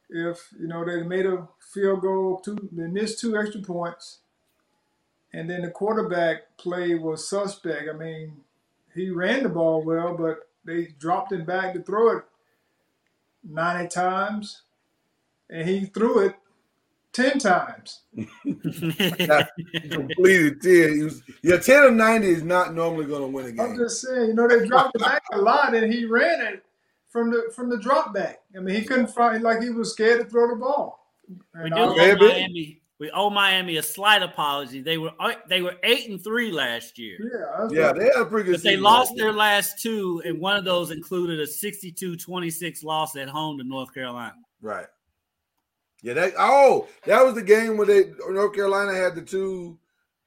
if you know they made a field goal, two, they missed two extra points, and then the quarterback play was suspect. I mean, he ran the ball well, but they dropped him back to throw it ninety times, and he threw it ten times. [laughs] Completed ten. He was, yeah, ten of ninety is not normally gonna win a game. I'm just saying, you know, they dropped it back a lot, and he ran it from the from the drop back. I mean, he couldn't find like he was scared to throw the ball. We do I- owe Maybe. Miami. We owe Miami a slight apology. They were uh, they were eight and three last year, yeah, Yeah, they had a pretty good. but they lost last their last two, and one of those included a 62-26 loss at home to North Carolina. right. Yeah, that. Oh, that was the game where they North Carolina had the two.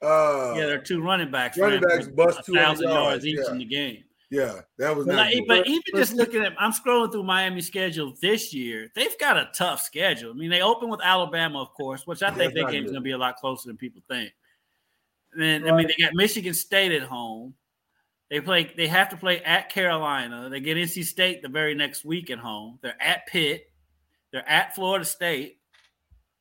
Uh, yeah, their two running backs, running backs bust two thousand yards yards, each yeah. in the game. Yeah, that was But, not. like, but even just looking at, I'm scrolling through Miami's schedule this year. They've got a tough schedule. I mean, they open with Alabama, of course, which I think that game's going to be a lot closer than people think. And then, I mean, they got Michigan State at home. They play. They have to play at Carolina. They get NC State the very next week at home. They're at Pitt. They're at Florida State.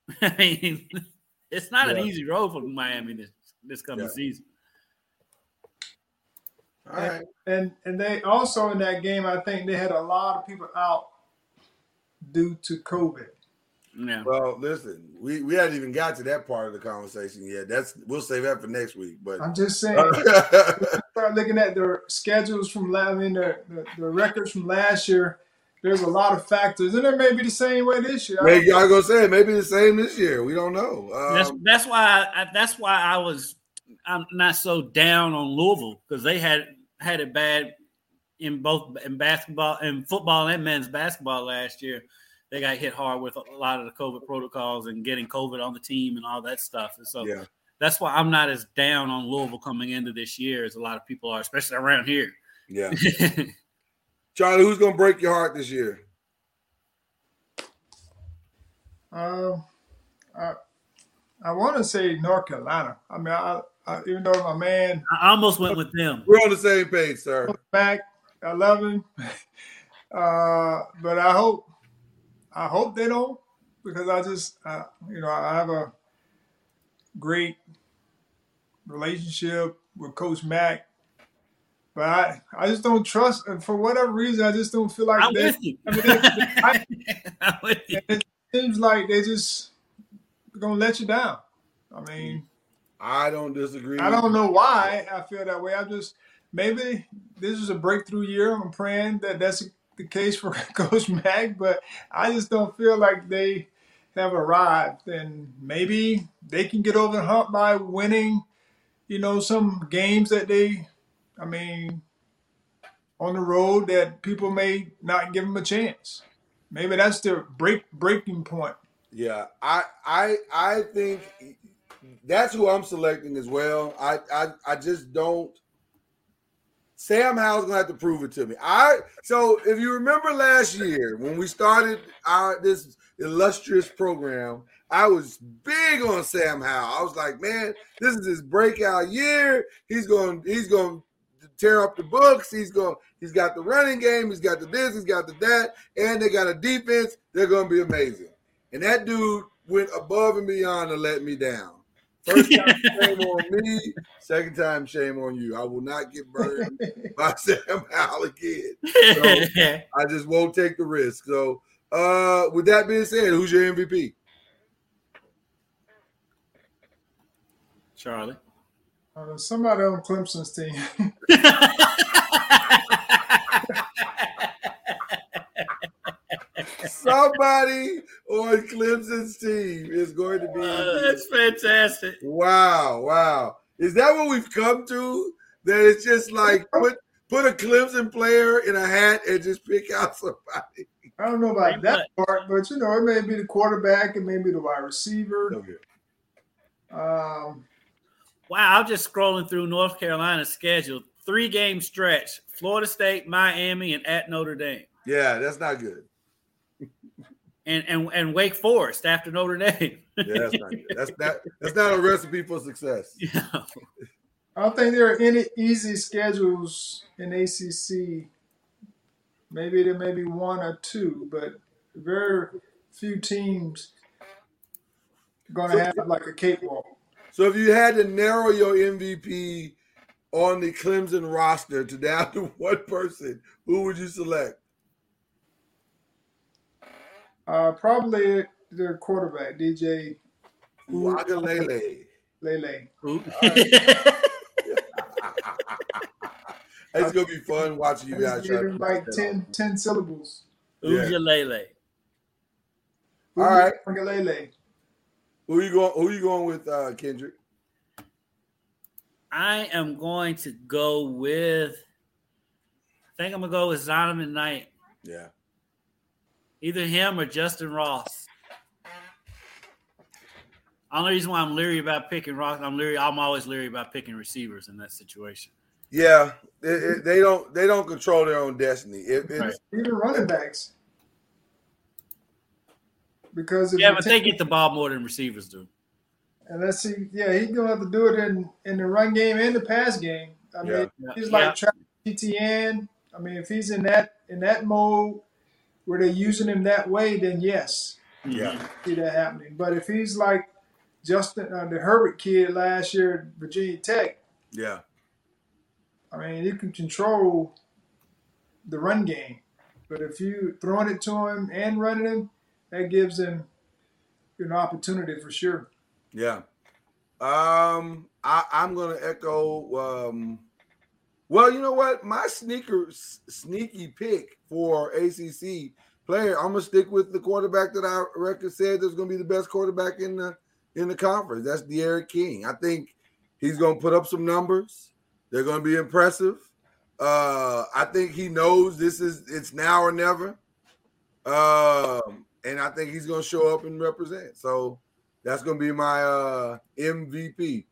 [laughs] I mean, [laughs] it's not Yeah. an easy road for Miami this this coming Yeah. season. All right. and and they also in that game, I think they had a lot of people out due to COVID. Yeah. Well, listen, we, we hadn't even got to that part of the conversation yet. That's we'll save that for next week. But I'm just saying. [laughs] start looking at their schedules from la- I mean the, the, the records from last year, there's a lot of factors, and it may be the same way this year. I don't- maybe I go say maybe the same this year. We don't know. That's Um, that's why I, that's why I was I'm not so down on Louisville because they had had it bad in both in basketball and football and men's basketball last year. They got hit hard with a lot of the COVID protocols and getting COVID on the team and all that stuff. And so yeah, that's why I'm not as down on Louisville coming into this year as a lot of people are, especially around here. yeah. [laughs] Charlie, who's gonna break your heart this year? Um, I, I want to say North Carolina. I mean, I, I, even though my man I almost went with them. We're on the same page, sir. back, I love him, uh, but I hope, I hope they don't because I just, uh, you know, I have a great relationship with Coach Mack. But I, I just don't trust, and for whatever reason, I just don't feel like I'm they, with you. I mean, they- I- [laughs] I'm with you. it seems like they just gonna let you down. I mean, I don't disagree. I don't know why I feel that way. I just maybe this is a breakthrough year. I'm praying that that's the case for [laughs] Coach Mack, but I just don't feel like they have arrived. And maybe they can get over the hump by winning, you know, some games that they, I mean, on the road that people may not give them a chance. Maybe that's the break breaking point. Yeah, I I I think that's who I'm selecting as well. I I, I just don't. Sam Howell's gonna have to prove it to me. I so if you remember last year when we started our this illustrious program, I was big on Sam Howell. I was like, man, this is his breakout year. He's going he's going to tear up the books. He's going he's got the running game, he's got the this, he's got the that, and they got a defense. They're going to be amazing. And that dude went above and beyond to let me down. First [laughs] time, shame on me. Second time, shame on you. I will not get burned [laughs] by Sam Howell again. So [laughs] I just won't take the risk. So, uh, with that being said, who's your MVP? Charlie. Uh, somebody on Clemson's team. Somebody on Clemson's team is going to be. Uh, that's fantastic. Wow, wow. Is that what we've come to? That it's just like put put a Clemson player in a hat and just pick out somebody. I don't know about that part, but you know, it may be the quarterback, it may be the wide receiver. Okay. Um, Wow, I'm just scrolling through North Carolina's schedule. Three game stretch: Florida State, Miami, and at Notre Dame, Yeah, that's not good. And and and Wake Forest after Notre Dame. Yeah, that's not. That's not [laughs] that's not a recipe for success. Yeah. I don't think there are any easy schedules in ACC. Maybe there may be one or two, but very few teams going to have like a cakewalk. So if you had to narrow your MVP on the Clemson roster to down to [laughs] one person, who would you select? Uh, probably their quarterback, DJ Uiagalelei. Lele. [laughs] [laughs] It's gonna be fun watching you guys. Just try give him like figure 10, 10 syllables. Yeah. Ujalele. All right. Lele. out. Who you going? Who you going with, uh, Kendrick? I am going to go with. I think I'm gonna go with Zonovan Knight. Yeah. Either him or Justin Ross. Only reason why I'm leery about picking Ross, I'm leery. I'm always leery about picking receivers in that situation. Yeah, it- it- they don't they don't control their own destiny. It, it's, Right. Even running backs. Because Yeah, but take- they get the ball more than receivers do. And let's see, yeah, he's gonna have to do it in in the run game and the pass game. I Yeah. mean, he's Yeah. like Travis Etienne. I mean, if he's in that in that mode where they're using him that way, then yes, yeah, see that happening. But if he's like Justin, uh, the Herbert kid last year at Virginia Tech, yeah, I mean, you can control the run game. But if you throwing it to him and running him, that gives him an opportunity for sure. yeah. Um, I, I'm gonna echo. Um, well, you know what? My sneaker sneaky pick for ACC player. I'm gonna stick with the quarterback that I record said is gonna be the best quarterback in the in the conference. That's D'Eriq King. I think he's gonna put up some numbers. They're gonna be impressive. Uh, I think he knows this is it's now or never. Um, and I think he's gonna show up and represent. So that's gonna be my uh MVP.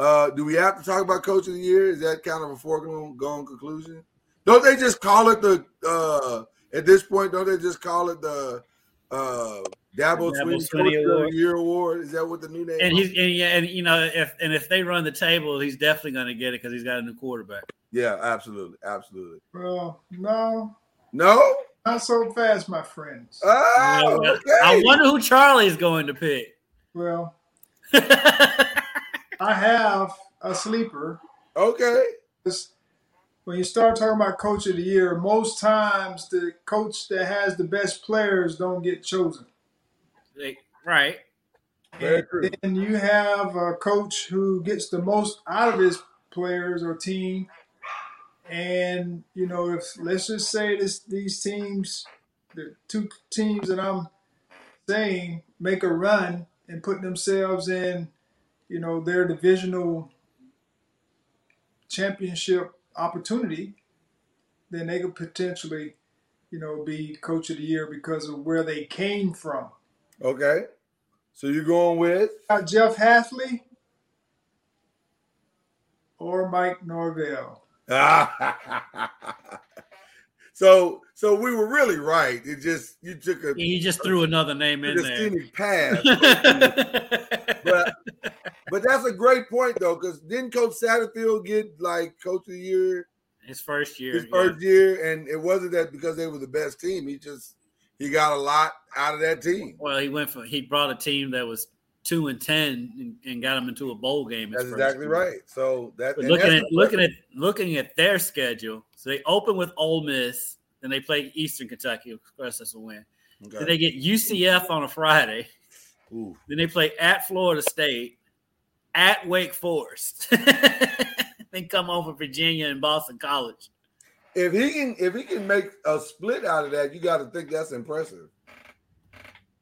Uh, do we have to talk about coach of the year? Is that kind of a foregone gone conclusion? Don't they just call it the uh at this point, don't they just call it the uh Dabo Dabo Swinney Swinney Coach of the Award. Year Award? Is that what the new name And is? he's and yeah, and you know if and if they run the table, he's definitely going to get it because he's got a new quarterback. Yeah, absolutely, absolutely. Well, no, No? not so fast, my friends. Oh, okay. I wonder who Charlie's going to pick. Well, [laughs] I have a sleeper. Okay. When you start talking about coach of the year, most times the coach that has the best players don't get chosen. They- right. Very true. And you have a coach who gets the most out of his players or team. And you know, if let's just say this, these teams, the two teams that I'm saying, make a run and put themselves in, you know, their divisional championship opportunity, then they could potentially, you know, be coach of the year because of where they came from. Okay. So you're going with Jeff Hafley or Mike Norvell. [laughs] so so we were really right. It just you took a He just threw another name in there. scenic path. [laughs] but but that's a great point though, because didn't Coach Satterfield get like Coach of the Year His first year. his yeah. first year? And it wasn't that because they were the best team. He just he got a lot out of that team. Well, he went for he brought a team that was two and ten and, and got them into a bowl game. That's exactly year. right. So that looking that's at looking at looking at their schedule, so they open with Ole Miss, then they play Eastern Kentucky. Of course, that's a win. Okay. Then they get UCF on a Friday. Ooh. Then they play at Florida State, at Wake Forest. [laughs] then come home for Virginia and Boston College. If he can if he can make a split out of that, you got to think that's impressive.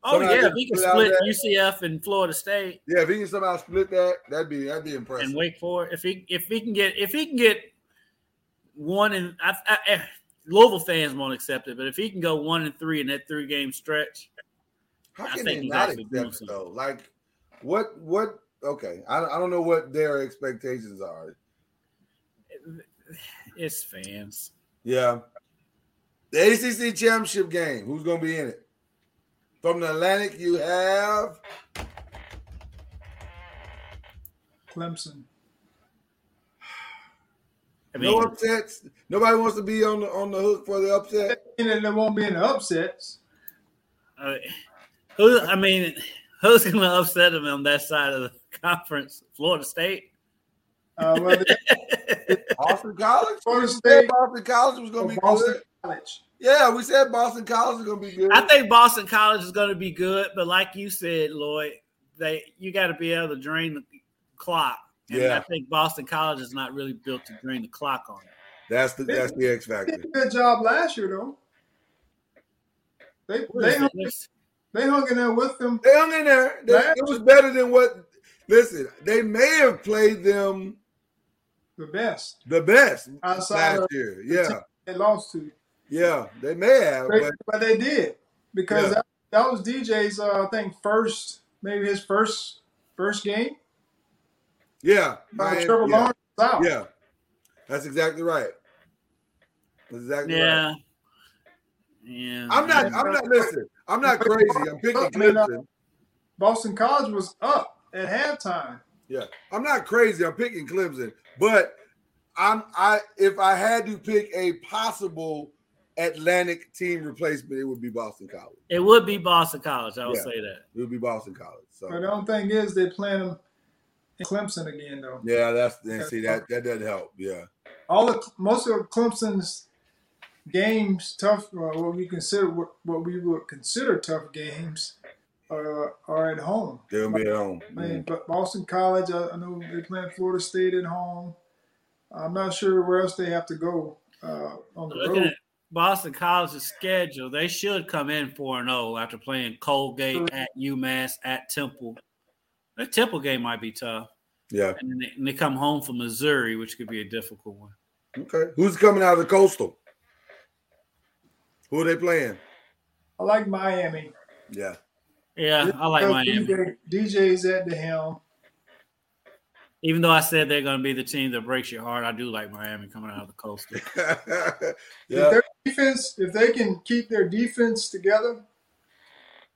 Oh Somehow yeah, if he can split UCF and Florida State Yeah, if he can somehow split that, that'd be that'd be impressive. and Wake Forest, if he if he can get if he can get one and I, I, eh, Louisville fans won't accept it, but if he can go one and three in that three game stretch, How I can think they he's not actually doing accept it though? Like, what what? Okay, I I don't know what their expectations are. it's fans. Yeah, the ACC championship game. Who's going to be in it? From the Atlantic, you have Clemson. I mean, no upsets. Nobody wants to be on the on the hook for the upset. And there won't be any upsets. uh, who? I mean, who's going to upset them on that side of the conference? Florida State. Uh, whether [laughs] Boston College. Florida State Boston College was going to be Boston good. College. Yeah, we said Boston College is going to be good. I think Boston College is going to be good, but like you said, Lloyd, they you got to be able to drain the clock. And Yeah. I think Boston College is not really built to drain the clock on it. That's the that's the X They factor. did a good job last year, though. They they hung, they hung in there with them. They hung in there. They- it was better than what. Listen, they may have played them The best the best outside last of year. the Yeah, team they lost to, yeah, they may have, but, but but they did because Yeah. that, that was DJ's. Uh, I think first maybe his first first game. Yeah, Uh, Miami- Trevor yeah, Lawrence was out. yeah, that's exactly right. That's exactly right. Yeah. Yeah. I'm not. I'm not. Listen, I'm not crazy. I'm picking I mean, uh, Clemson. Boston College was up at halftime. Yeah, I'm not crazy. I'm picking Clemson, but I'm I if I had to pick a possible Atlantic team replacement, it would be Boston College. It would be Boston College. I would Yeah. say that. It would be Boston College. So But the only thing is they playing them in Clemson again though. yeah, that's and see that that doesn't help. Yeah, All the most of Clemson's games, tough, uh, what we consider what, what we would consider tough games, uh, are at home. they'll be at home. I mean, but Boston College, I, I know they're playing Florida State at home. I'm not sure where else they have to go uh, on the Looking road. at Boston College's schedule, they should come in 4 0 after playing Colgate at UMass at Temple. The Temple game might be tough. Yeah. And then they, and they come home from Missouri, which could be a difficult one. Okay. Who's coming out of the coastal? Who are they playing? I like Miami. Yeah. Yeah, I like Miami. DJ, DJ's at the helm. Even though I said they're going to be the team that breaks your heart, I do like Miami coming out of the coast. [laughs] If yeah. their defense, if they can keep their defense together,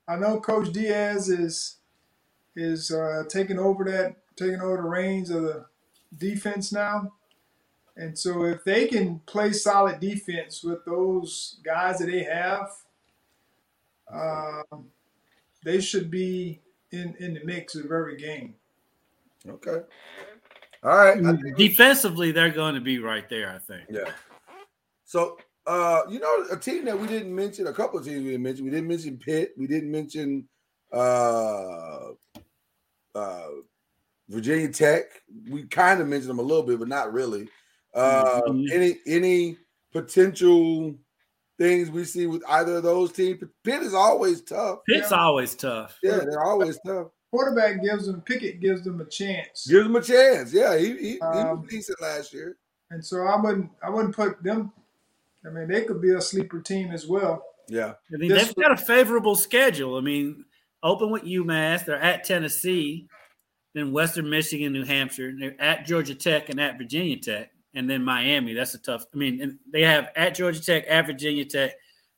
I know Coach Diaz is is uh, taking over that, taking over the reins of the defense now. And so, if they can play solid defense with those guys that they have, um, they should be in in the mix of every game. Okay. All right. I think we- Defensively, they're going to be right there, I think. yeah. So uh, you know, a team that we didn't mention, a couple of teams we didn't mention. We didn't mention Pitt. We didn't mention uh uh Virginia Tech. We kind of mentioned them a little bit, but not really. Uh Mhm. any any potential things we see with either of those teams? Pitt is always tough. Pitt's always tough. Yeah, they're always tough. Quarterback gives them Pickett gives them a chance. Gives them a chance. Yeah, he, he, he Um, was decent last year. And so I wouldn't I wouldn't put them. I mean, they could be a sleeper team as well. Yeah. I mean, This they've got a favorable schedule. I mean, open with UMass, they're at Tennessee, then Western Michigan, New Hampshire. They're at Georgia Tech and at Virginia Tech, and then Miami. That's a tough. I mean, and they have at Georgia Tech, at Virginia Tech,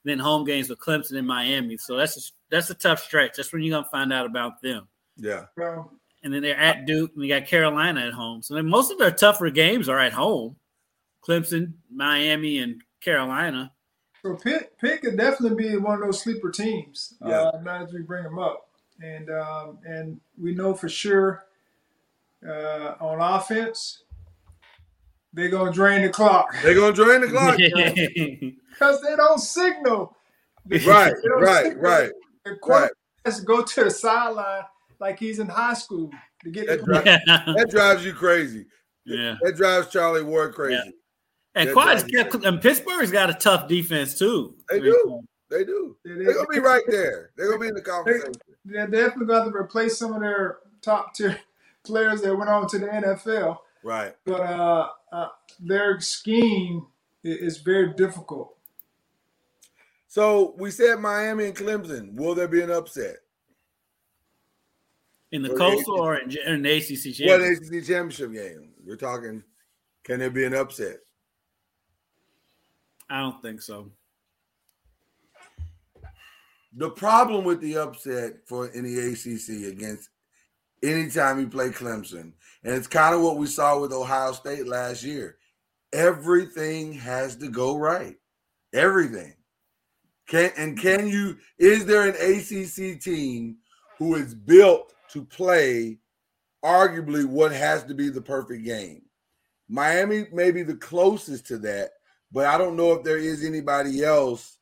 then home games with Clemson and Miami. So that's a, that's a tough stretch. That's when you're gonna find out about them. Yeah. And then they're at Duke, and they got Carolina at home. So most of their tougher games are at home. Clemson, Miami, and Carolina. So Pitt, Pitt could definitely be one of those sleeper teams. Yeah. Uh, now as we bring them up, and um, and we know for sure uh, on offense they're gonna drain the clock They're gonna drain the clock. [laughs] because they don't signal. right, They don't right, signal. right. The quarterback has to go to the sideline like he's in high school to get the That's right. yeah. That drives you crazy. yeah. That drives Charlie Ward crazy. Yeah. And That's quite and Pittsburgh's got a tough defense too. They do. They do. They- They're gonna be right there. They're gonna be in the conversation. They're definitely going to replace some of their top tier [laughs] players that went on to the NFL. Right. But uh, uh, their scheme is very difficult. So we said Miami and Clemson. Will there be an upset? In the Or coastal or in, in the ACC What championship? ACC championship game? We're talking. Can there be an upset? I don't think so. The problem with the upset for the ACC against anytime you play Clemson, and it's kind of what we saw with Ohio State last year. Everything has to go right. Everything. Can and can you? Is there an ACC team who is built to play arguably what has to be the perfect game? Miami may be the closest to that, but I don't know if there is anybody else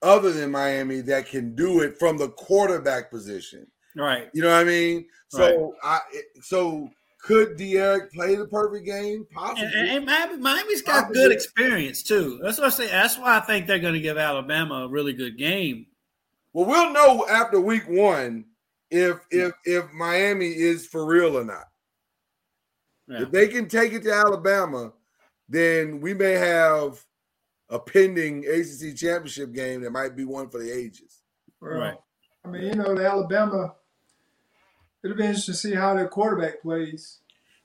other than Miami that can do it from the quarterback position. Right. You know what I mean? So I so could D'Eriq play the perfect game? Possibly. And, and, Miami, Miami's got Probably. good experience too. That's what I say. That's why I think they're going to give Alabama a really good game. well, we'll know after week one if if if Miami is for real or not. Yeah. If they can take it to Alabama, then we may have a pending ACC championship game that might be one for the ages. Right. I mean, you know, the Alabama. It'll be interesting to see how their quarterback plays.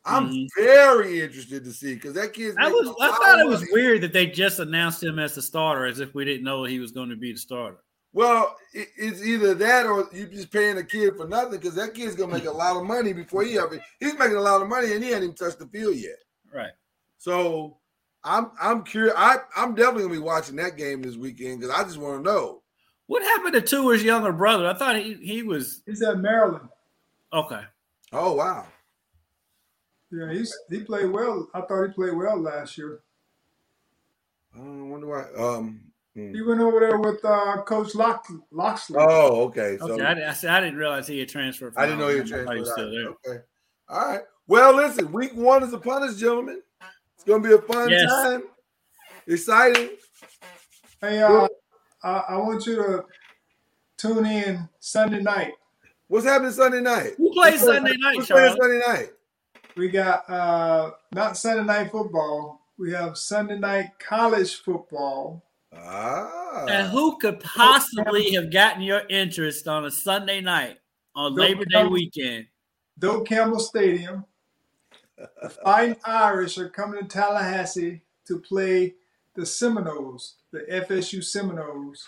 I'm Mhm. very interested to see because that kid's I was. a I lot thought of it was money. weird that they just announced him as the starter, as if we didn't know he was going to be the starter. Well, it- it's either that or you're just paying a kid for nothing because that kid's gonna make a lot of money before he ever. He's making a lot of money and he hadn't even touched the field yet. Right. So I'm I'm curious. I I'm definitely gonna be watching that game this weekend because I just want to know. What happened to Tua's younger brother? I thought he he was He's at Maryland. okay. Oh wow, Yeah, he's he played well. I thought he played well last year. I wonder why. Um. hmm. He went over there with uh, Coach Lock, Locksley. Oh, okay. So Okay, I, didn't- I, said- I didn't realize he had transferred. From I didn't know he had Alabama. I thought transferred. was still there. Okay. All right. Well, listen. Week one is upon us, gentlemen. It's gonna be a fun Yes. time. Exciting. Hey, uh, I, I want you to tune in Sunday night. What's happening Sunday night? Who plays Sunday night, Who's playing Sunday night? We got uh, not Sunday night football. We have Sunday night college football. Ah. And who could possibly have gotten your interest on a Sunday night on Don't Labor Day come- weekend? Doak Campbell Stadium. The Fighting Irish are coming to Tallahassee to play the Seminoles, the FSU Seminoles.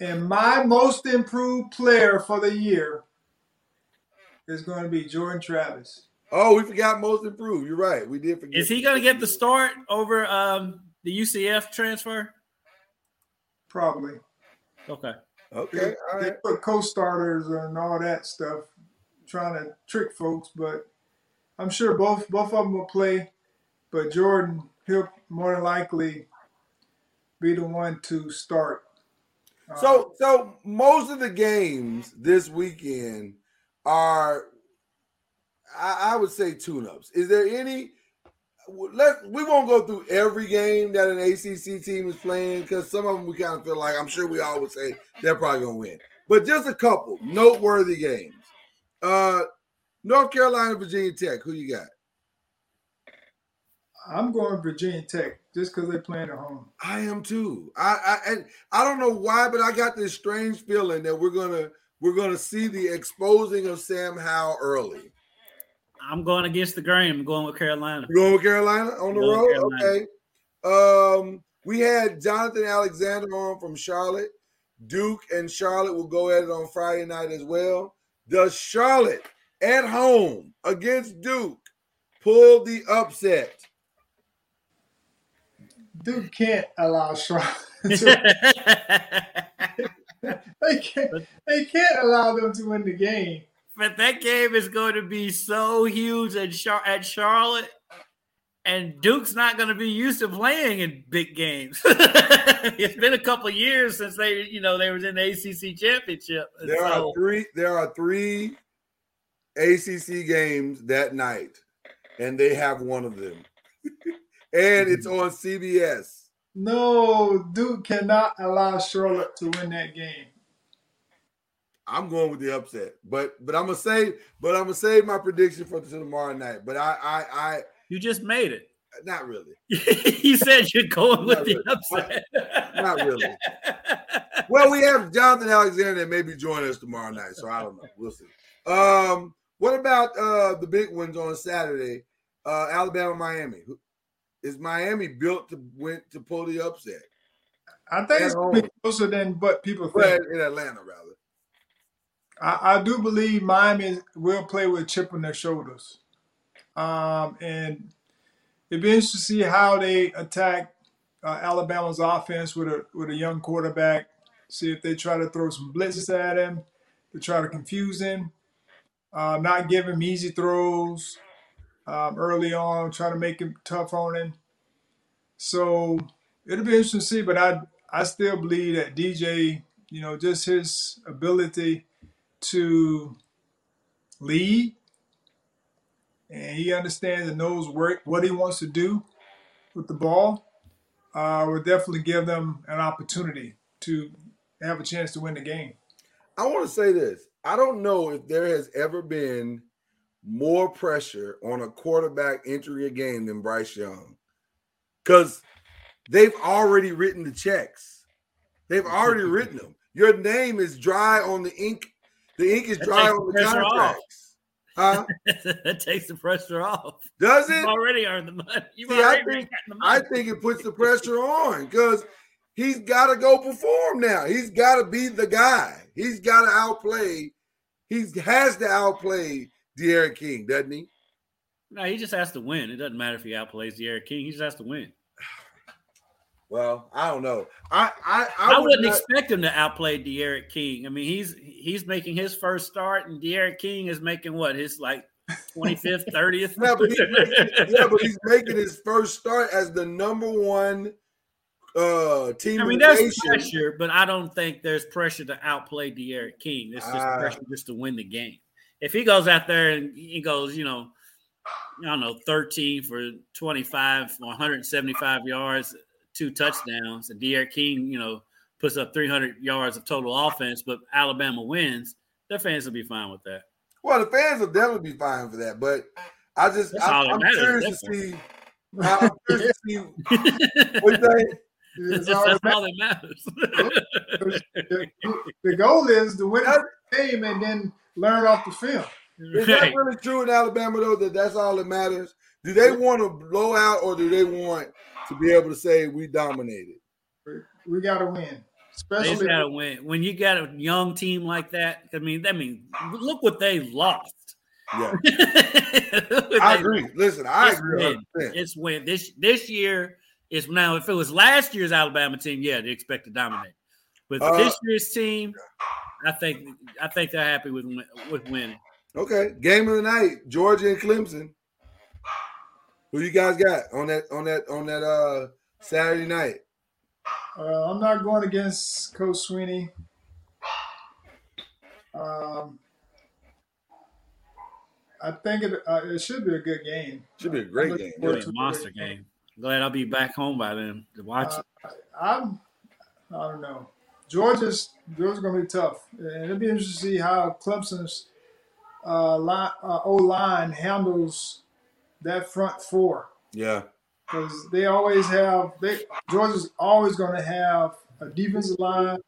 And my most improved player for the year is going to be Jordan Travis. Oh, we forgot most improved. You're right. We did forget. Is he going to get the start over um, the UCF transfer? Probably. Okay. Okay. All They right. put co-starters and all that stuff, trying to trick folks. But I'm sure both both of them will play. But Jordan, he'll more than likely be the one to start. Uh, So, so most of the games this weekend are, I, I would say, tune-ups. Is there any? Let we won't go through every game that an ACC team is playing because some of them we kind of feel like I'm sure we all would say they're probably gonna win, but just a couple noteworthy games. Uh, North Carolina, Virginia Tech. Who you got? I'm going Virginia Tech just because they're playing at home. I am too. I, I and I don't know why, but I got this strange feeling that we're gonna we're going to see the exposing of Sam Howell early. I'm going against the grain. I'm going with Carolina. You going with Carolina on the road? Okay. Um, we had Jonathan Alexander on from Charlotte. Duke and Charlotte will go at it on Friday night as well. Does Charlotte at home against Duke pull the upset? Duke can't allow Charlotte. [laughs] [laughs] they can't. They can't allow them to win the game. but that game is going to be so huge at, Char- at Charlotte, and Duke's not going to be used to playing in big games. [laughs] it's been a couple years since they, you know, they was in the ACC championship. There so- are three. There are three ACC games that night, and they have one of them, [laughs] and it's on CBS. No, Duke cannot allow Charlotte to win that game. I'm going with the upset, but but I'm gonna say, but I'm gonna save my prediction for tomorrow night. But I I I you just made it. not really, [laughs] you said you're going with Not the really. upset. not really. Well, we have Jonathan Alexander that may be joining us tomorrow night, so I don't know. We'll see. Um, what about uh the big ones on Saturday? Uh, Alabama, Miami. Is Miami built to win to pull the upset? I think At it's gonna be home. closer than what people think. in Atlanta, rather. I, I do believe Miami will play with a chip on their shoulders. Um, and it'd be interesting to see how they attack uh, Alabama's offense with a with a young quarterback. See if they try to throw some blitzes at him to try to confuse him. Uh, not give him easy throws um, early on, trying to make him tough on him. So it'll be interesting to see. But I I still believe that DJ, you know, just his ability to lead and he understands and knows where, what he wants to do with the ball uh, will definitely give them an opportunity to have a chance to win the game. I want to say this. I don't know if there has ever been more pressure on a quarterback entering a game than Bryce Young. Because they've already written the checks. They've already [laughs] written them. Your name is dry on the ink. The ink is That dry on the the pressure off. contracts. Huh? [laughs] that takes the pressure off. Does You've already earned the money. You've See, I think- the I think it puts the pressure on because he's got to go perform now. He's got to be the guy. He's got to outplay. He has to outplay D'Eriq King, doesn't he? No, he just has to win. It doesn't matter if he outplays D'Eriq King. He just has to win. Well, I don't know. I I, I, I, would wouldn't not- expect him to outplay D'Eriq King. I mean, he's he's making his first start, and D'Eriq King is making what his like twenty fifth, [laughs] thirtieth. Yeah, but, he's making, yeah, but he's making his first start as the number one uh team. I mean, there's nation. pressure, but I don't think there's pressure to outplay D'Eriq King. It's just Ah. pressure just to win the game. If he goes out there and he goes, you know, I don't know, 13 for 25, 175 yards, two touchdowns, and D'Eriq King, you know, puts up 300 yards of total offense, but Alabama wins, their fans will be fine with that. Well, the fans will definitely be fine for that, but I just That's I, I'm curious to see. I'm curious to see what they. It's That's all that all that matters. [laughs] the, the goal is to win the game and then learn off the film. Is that really true in Alabama though? That that's all that matters. Do they want to blow out, or do they want to be able to say we dominated? We got to win, Especially They especially gotta win. When you got a young team like that, I mean, I mean, look what they lost. Yeah, [laughs] I I agree. Listen, I It's agree. win. It's win. This this year is now. If it was last year's Alabama team, yeah, they expect to dominate. But Uh, this year's team, I think I think they're happy with with winning. Okay, game of the night: Georgia and Clemson. Who you guys got on that on that on that uh Saturday night? Uh, I'm not going against Coach Swinney. Um, I think it uh, it should be a good game. Should be a great game. looking It'll be a monster game. Glad I'll be back home by then to watch Uh, it. I'm I don't know. Georgia's Georgia's gonna be tough, and it'll be interesting to see how Clemson's uh, line, uh, O line handles that front four Yeah, because they always have they Georgia's always going to have a defensive line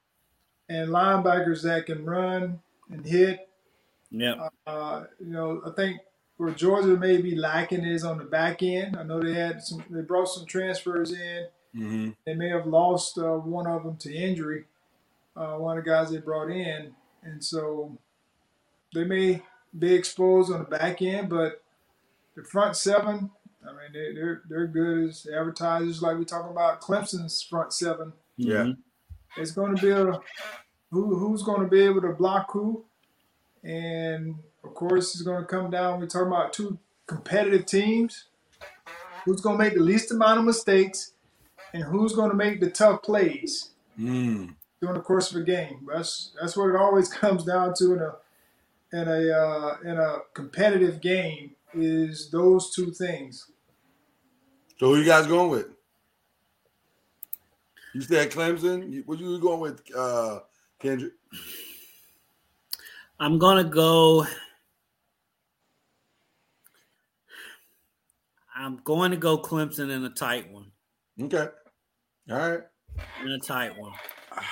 and linebackers that can run and hit. Yeah. Uh, you know, I think where Georgia may be lacking is on the back end. I know they had some, they brought some transfers in. Mm-hmm. They may have lost uh, one of them to injury, uh, one of the guys they brought in, and so they may be exposed on the back end. But the front seven, I mean, they, they're they're good as advertisers. Like we talk about Clemson's front seven. Yeah. Mhm. It's going to be a who who's going to be able to block who, and of course it's going to come down. We're talking about two competitive teams. Who's going to make the least amount of mistakes, and who's going to make the tough plays Mm. during the course of a game? That's that's what it always [laughs] comes down to in a in a uh, in a competitive game is those two things. So who you guys going with? You said Clemson. You- What you going with, uh, Kendrick? I'm gonna go. I'm going to go Clemson in a tight one. Okay. All right. In a tight one. [sighs]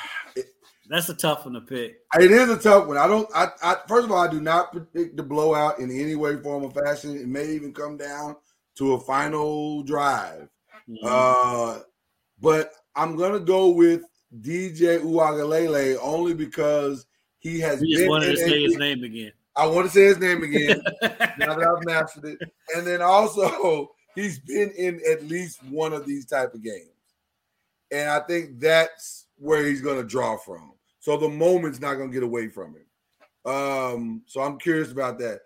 That's a tough one to pick. It is a tough one. I don't. I, I first of all, I do not predict the blowout in any way, form, or fashion. It may even come down to a final drive. Mhm. Uh, but I'm gonna go with DJ Uiagalelei only because he has we just wanted to say his name again. I want to say his [laughs] name again now that I've mastered it. And then also he's been in at least one of these type of games. And I think that's where he's going to draw from. So the moment's not going to get away from him. Um, so I'm curious about that.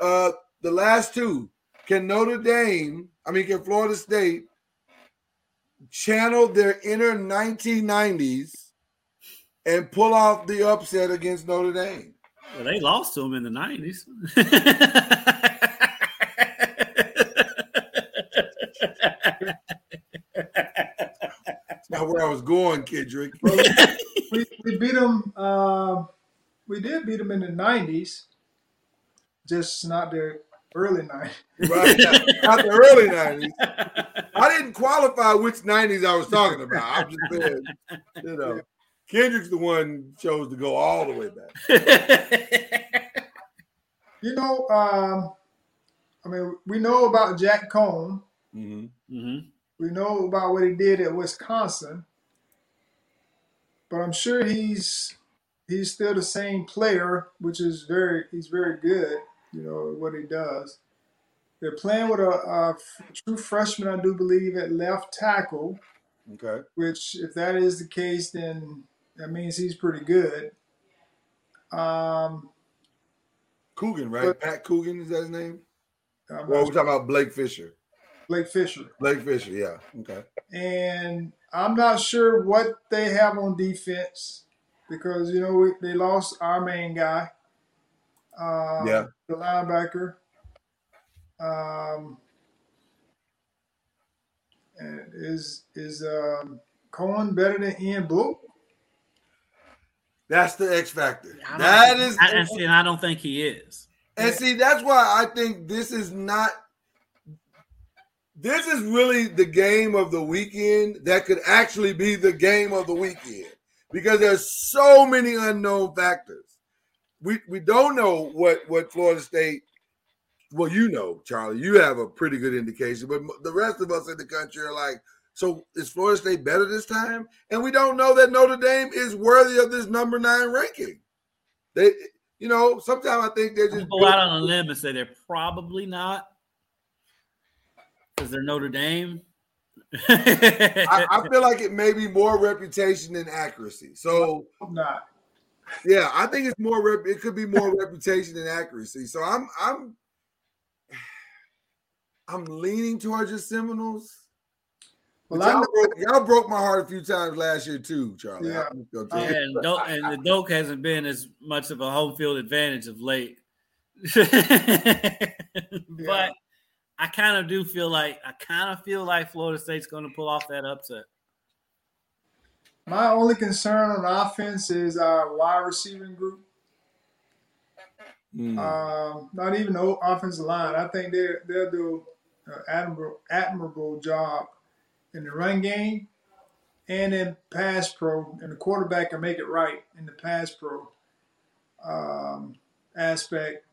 Uh, the last two, can Notre Dame, I mean, can Florida State channel their inner 1990s and pull off the upset against Notre Dame? Well, they lost to him in the nineties. [laughs] That's not where I was going, Kendrick. [laughs] we, we beat them. Uh, we did beat them in the '90s, just not the early '90s. Right, not the early 90s. I didn't qualify which 90s I was talking about. I'm just saying, you know, Kendrick's the one chose to go all the way back. You know, um, I mean, we know about Jack Coan. Hmm hmm We know about what he did at Wisconsin, but I'm sure he's he's still the same player, which is very he's very good. You know what he does. They're playing with a true freshman, I do believe, at left tackle. Okay. Which, if that is the case, then that means he's pretty good. Um, Coogan, right? Pat Coogan, is that his name? I'm Well, we're talking about Blake Fisher. Blake Fisher. Blake Fisher, yeah. Okay. and I'm not sure what they have on defense because you know we, they lost our main guy, uh, Yeah. the linebacker. Um, and is is um, Coan better than Ian Book? That's the X factor. I don't That think- is, I, and see, and I don't think he is. and see, that's why I think this is not. This is really the game of the weekend that could actually be the game of the weekend because there's so many unknown factors. We we don't know what what Florida State. Well, you know, Charlie, you have a pretty good indication, but the rest of us in the country are like, so is Florida State better this time? And we don't know that Notre Dame is worthy of this number nine ranking. They, you know, sometimes I think they're just go out on a limb and say they're probably not because they're Notre Dame. I, I [laughs] feel like it may be more reputation than accuracy. So I'm not. yeah, I think it's more. Rep, it could be more [laughs] reputation than accuracy. So I'm I'm I'm leaning towards your Seminoles. Well, y'all, broke, y'all broke my heart a few times last year too, Charlie. Yeah. I'm just gonna tell you. and, Do- and the Doak hasn't been as much of a home field advantage of late. [laughs] but I kind of do feel like I kind of feel like Florida State's going to pull off that upset. my only concern on offense is our wide receiving group. Mm. Um, not even the offensive line. I think they they'll do an admirable admirable job in the run game and in pass pro, and the quarterback can make it right in the pass pro. um, aspect.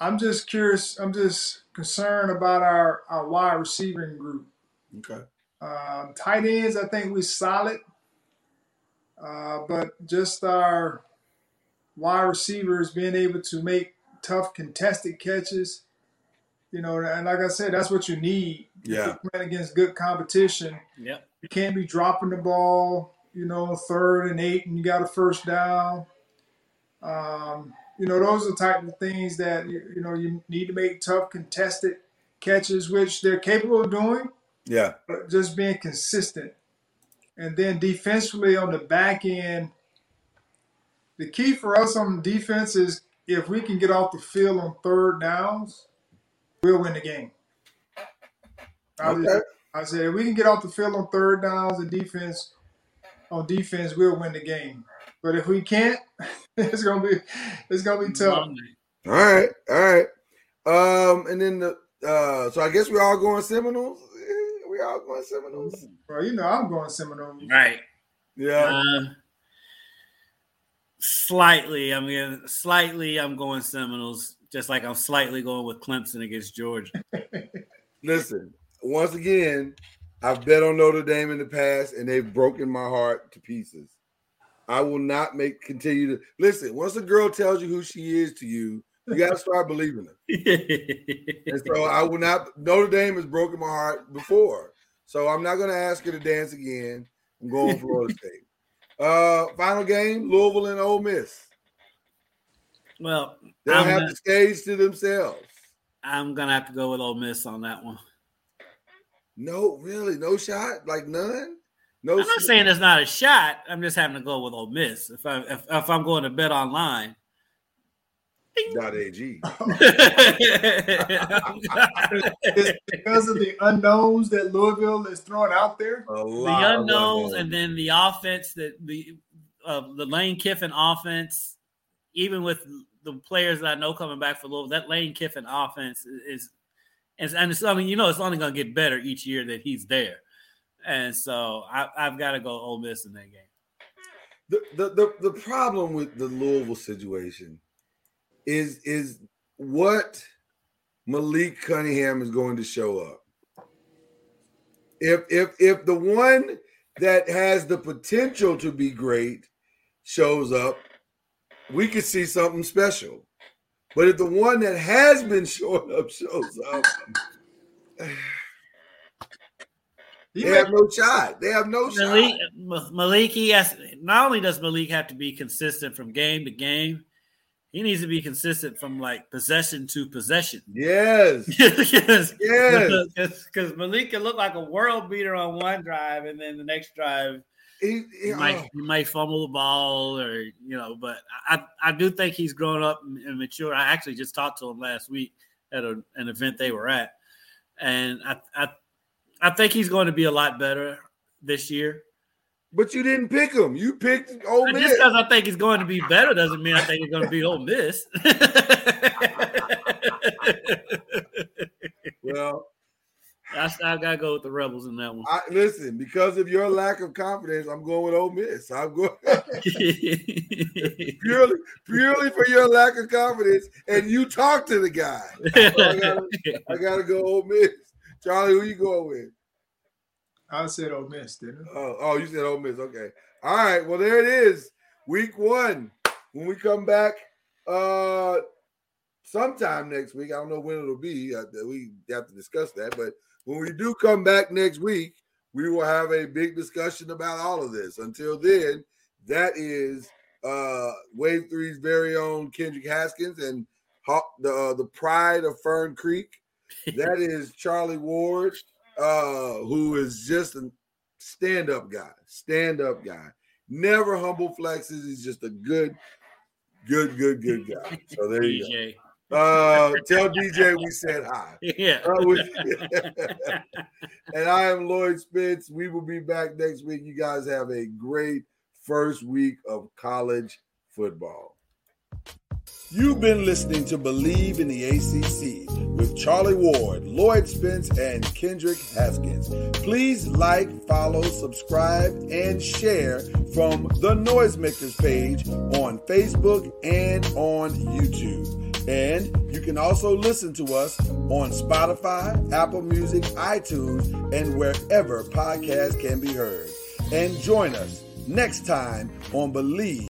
I'm just curious. I'm just concerned about our, our wide receiving group. Okay. Um, tight ends, I think we're solid, uh, but just our wide receivers being able to make tough contested catches. You know, and like I said, that's what you need. Yeah. Playing against good competition. Yep. You can't be dropping the ball, you know, third and eight, and you got a first down. Um, you know, those are the type of things that you, you know you need to make tough contested catches, which they're capable of doing, Yeah. but just being consistent. And then defensively on the back end, the key for us on defense is if we can get off the field on third downs, we'll win the game. I, Okay. I said if we can get off the field on third downs and defense on defense, we'll win the game. But if we can't, [laughs] it's gonna be it's gonna be tough. All right. All right. Um, and then the uh, so I guess we're all going Seminoles. Eh, We all going Seminoles. Bro, you know I'm going Seminoles. Right. Yeah. Uh, slightly, I mean, slightly, I'm going Seminoles, just like I'm slightly going with Clemson against Georgia. [laughs] Listen, once again, I've bet on Notre Dame in the past, and they've broken my heart to pieces. I will not make continue to listen. Once a girl tells you who she is to you, you got to start believing her. [laughs] And so I will not. Notre Dame has broken my heart before, so I'm not going to ask her to dance again. I'm going for Florida [laughs] State. Uh, final game: Louisville and Ole Miss. well, They'll I'm, have gonna, the stage to themselves. I'm gonna have to go with Ole Miss on that one. No, really, no shot, like none. No, I'm not saying it's not a shot. I'm just having to go with Ole Miss if I if, if I'm going to bet online. dot ag. It's because of the unknowns that Louisville is throwing out there. A the unknowns unknowns. and then the offense that the uh, the Lane Kiffin offense, even with the players that I know coming back for Louisville, that Lane Kiffin offense is is and it's I mean you know it's only going to get better each year that he's there, and so I, I've got to go Ole Miss in that game. the, the the the problem with the Louisville situation is is what Malik Cunningham is going to show up. If if if the one that has the potential to be great shows up, we could see something special. But if the one that has been [laughs] showing up shows up, [sighs] they have no shot. They have no Malik, shot. Ma- Malik, he has not only does Malik have to be consistent from game to game, he needs to be consistent from like possession to possession. Yes. because [laughs] Yes. because [laughs] Malik can look like a world beater on one drive, and then the next drive He, he- he might oh. he might fumble the ball, or you know. But I I do think he's grown up and mature. I actually just talked to him last week at a, an event they were at, and I I I think he's going to be a lot better this year. But you didn't pick him. You picked Ole Miss. just because I think he's going to be better doesn't mean I think he's going to be Ole Miss. [laughs] Well, I, I got to go with the Rebels in that one. I, listen, because of your lack of confidence, I'm going with Ole Miss. I'm going [laughs] purely, purely for your lack of confidence, and you talk to the guy. I I gotta go Ole Miss. Charlie, who you going with? I said Ole Miss, didn't I? Oh, oh, you said Ole Miss. Okay. All right. Well, there it is. Week one. When we come back, uh, sometime next week. I don't know when it'll be. Uh, we have to discuss that. But when we do come back next week, we will have a big discussion about all of this. Until then, that is uh Wave Three's very own Kendrick Haskins and the uh, the pride of Fern Creek. That is Charlie Ward, uh, who is just a stand-up guy, stand-up guy. Never humble flexes. He's just a good, good, good, good guy. So there you DJ. go. [laughs] Uh, tell DJ we said hi. [laughs] Yeah. Uh, we- [laughs] and I am Lloyd Spitz. We will be back next week. You guys have a great first week of college football. You've been listening to Bleav in the ACC with Charlie Ward, Lloyd Spence, and Kendrick Haskins. Please like, follow, subscribe, and share from the Noisemakers page on Facebook and on YouTube. And you can also listen to us on Spotify, Apple Music, iTunes, and wherever podcasts can be heard. And join us next time on Bleav.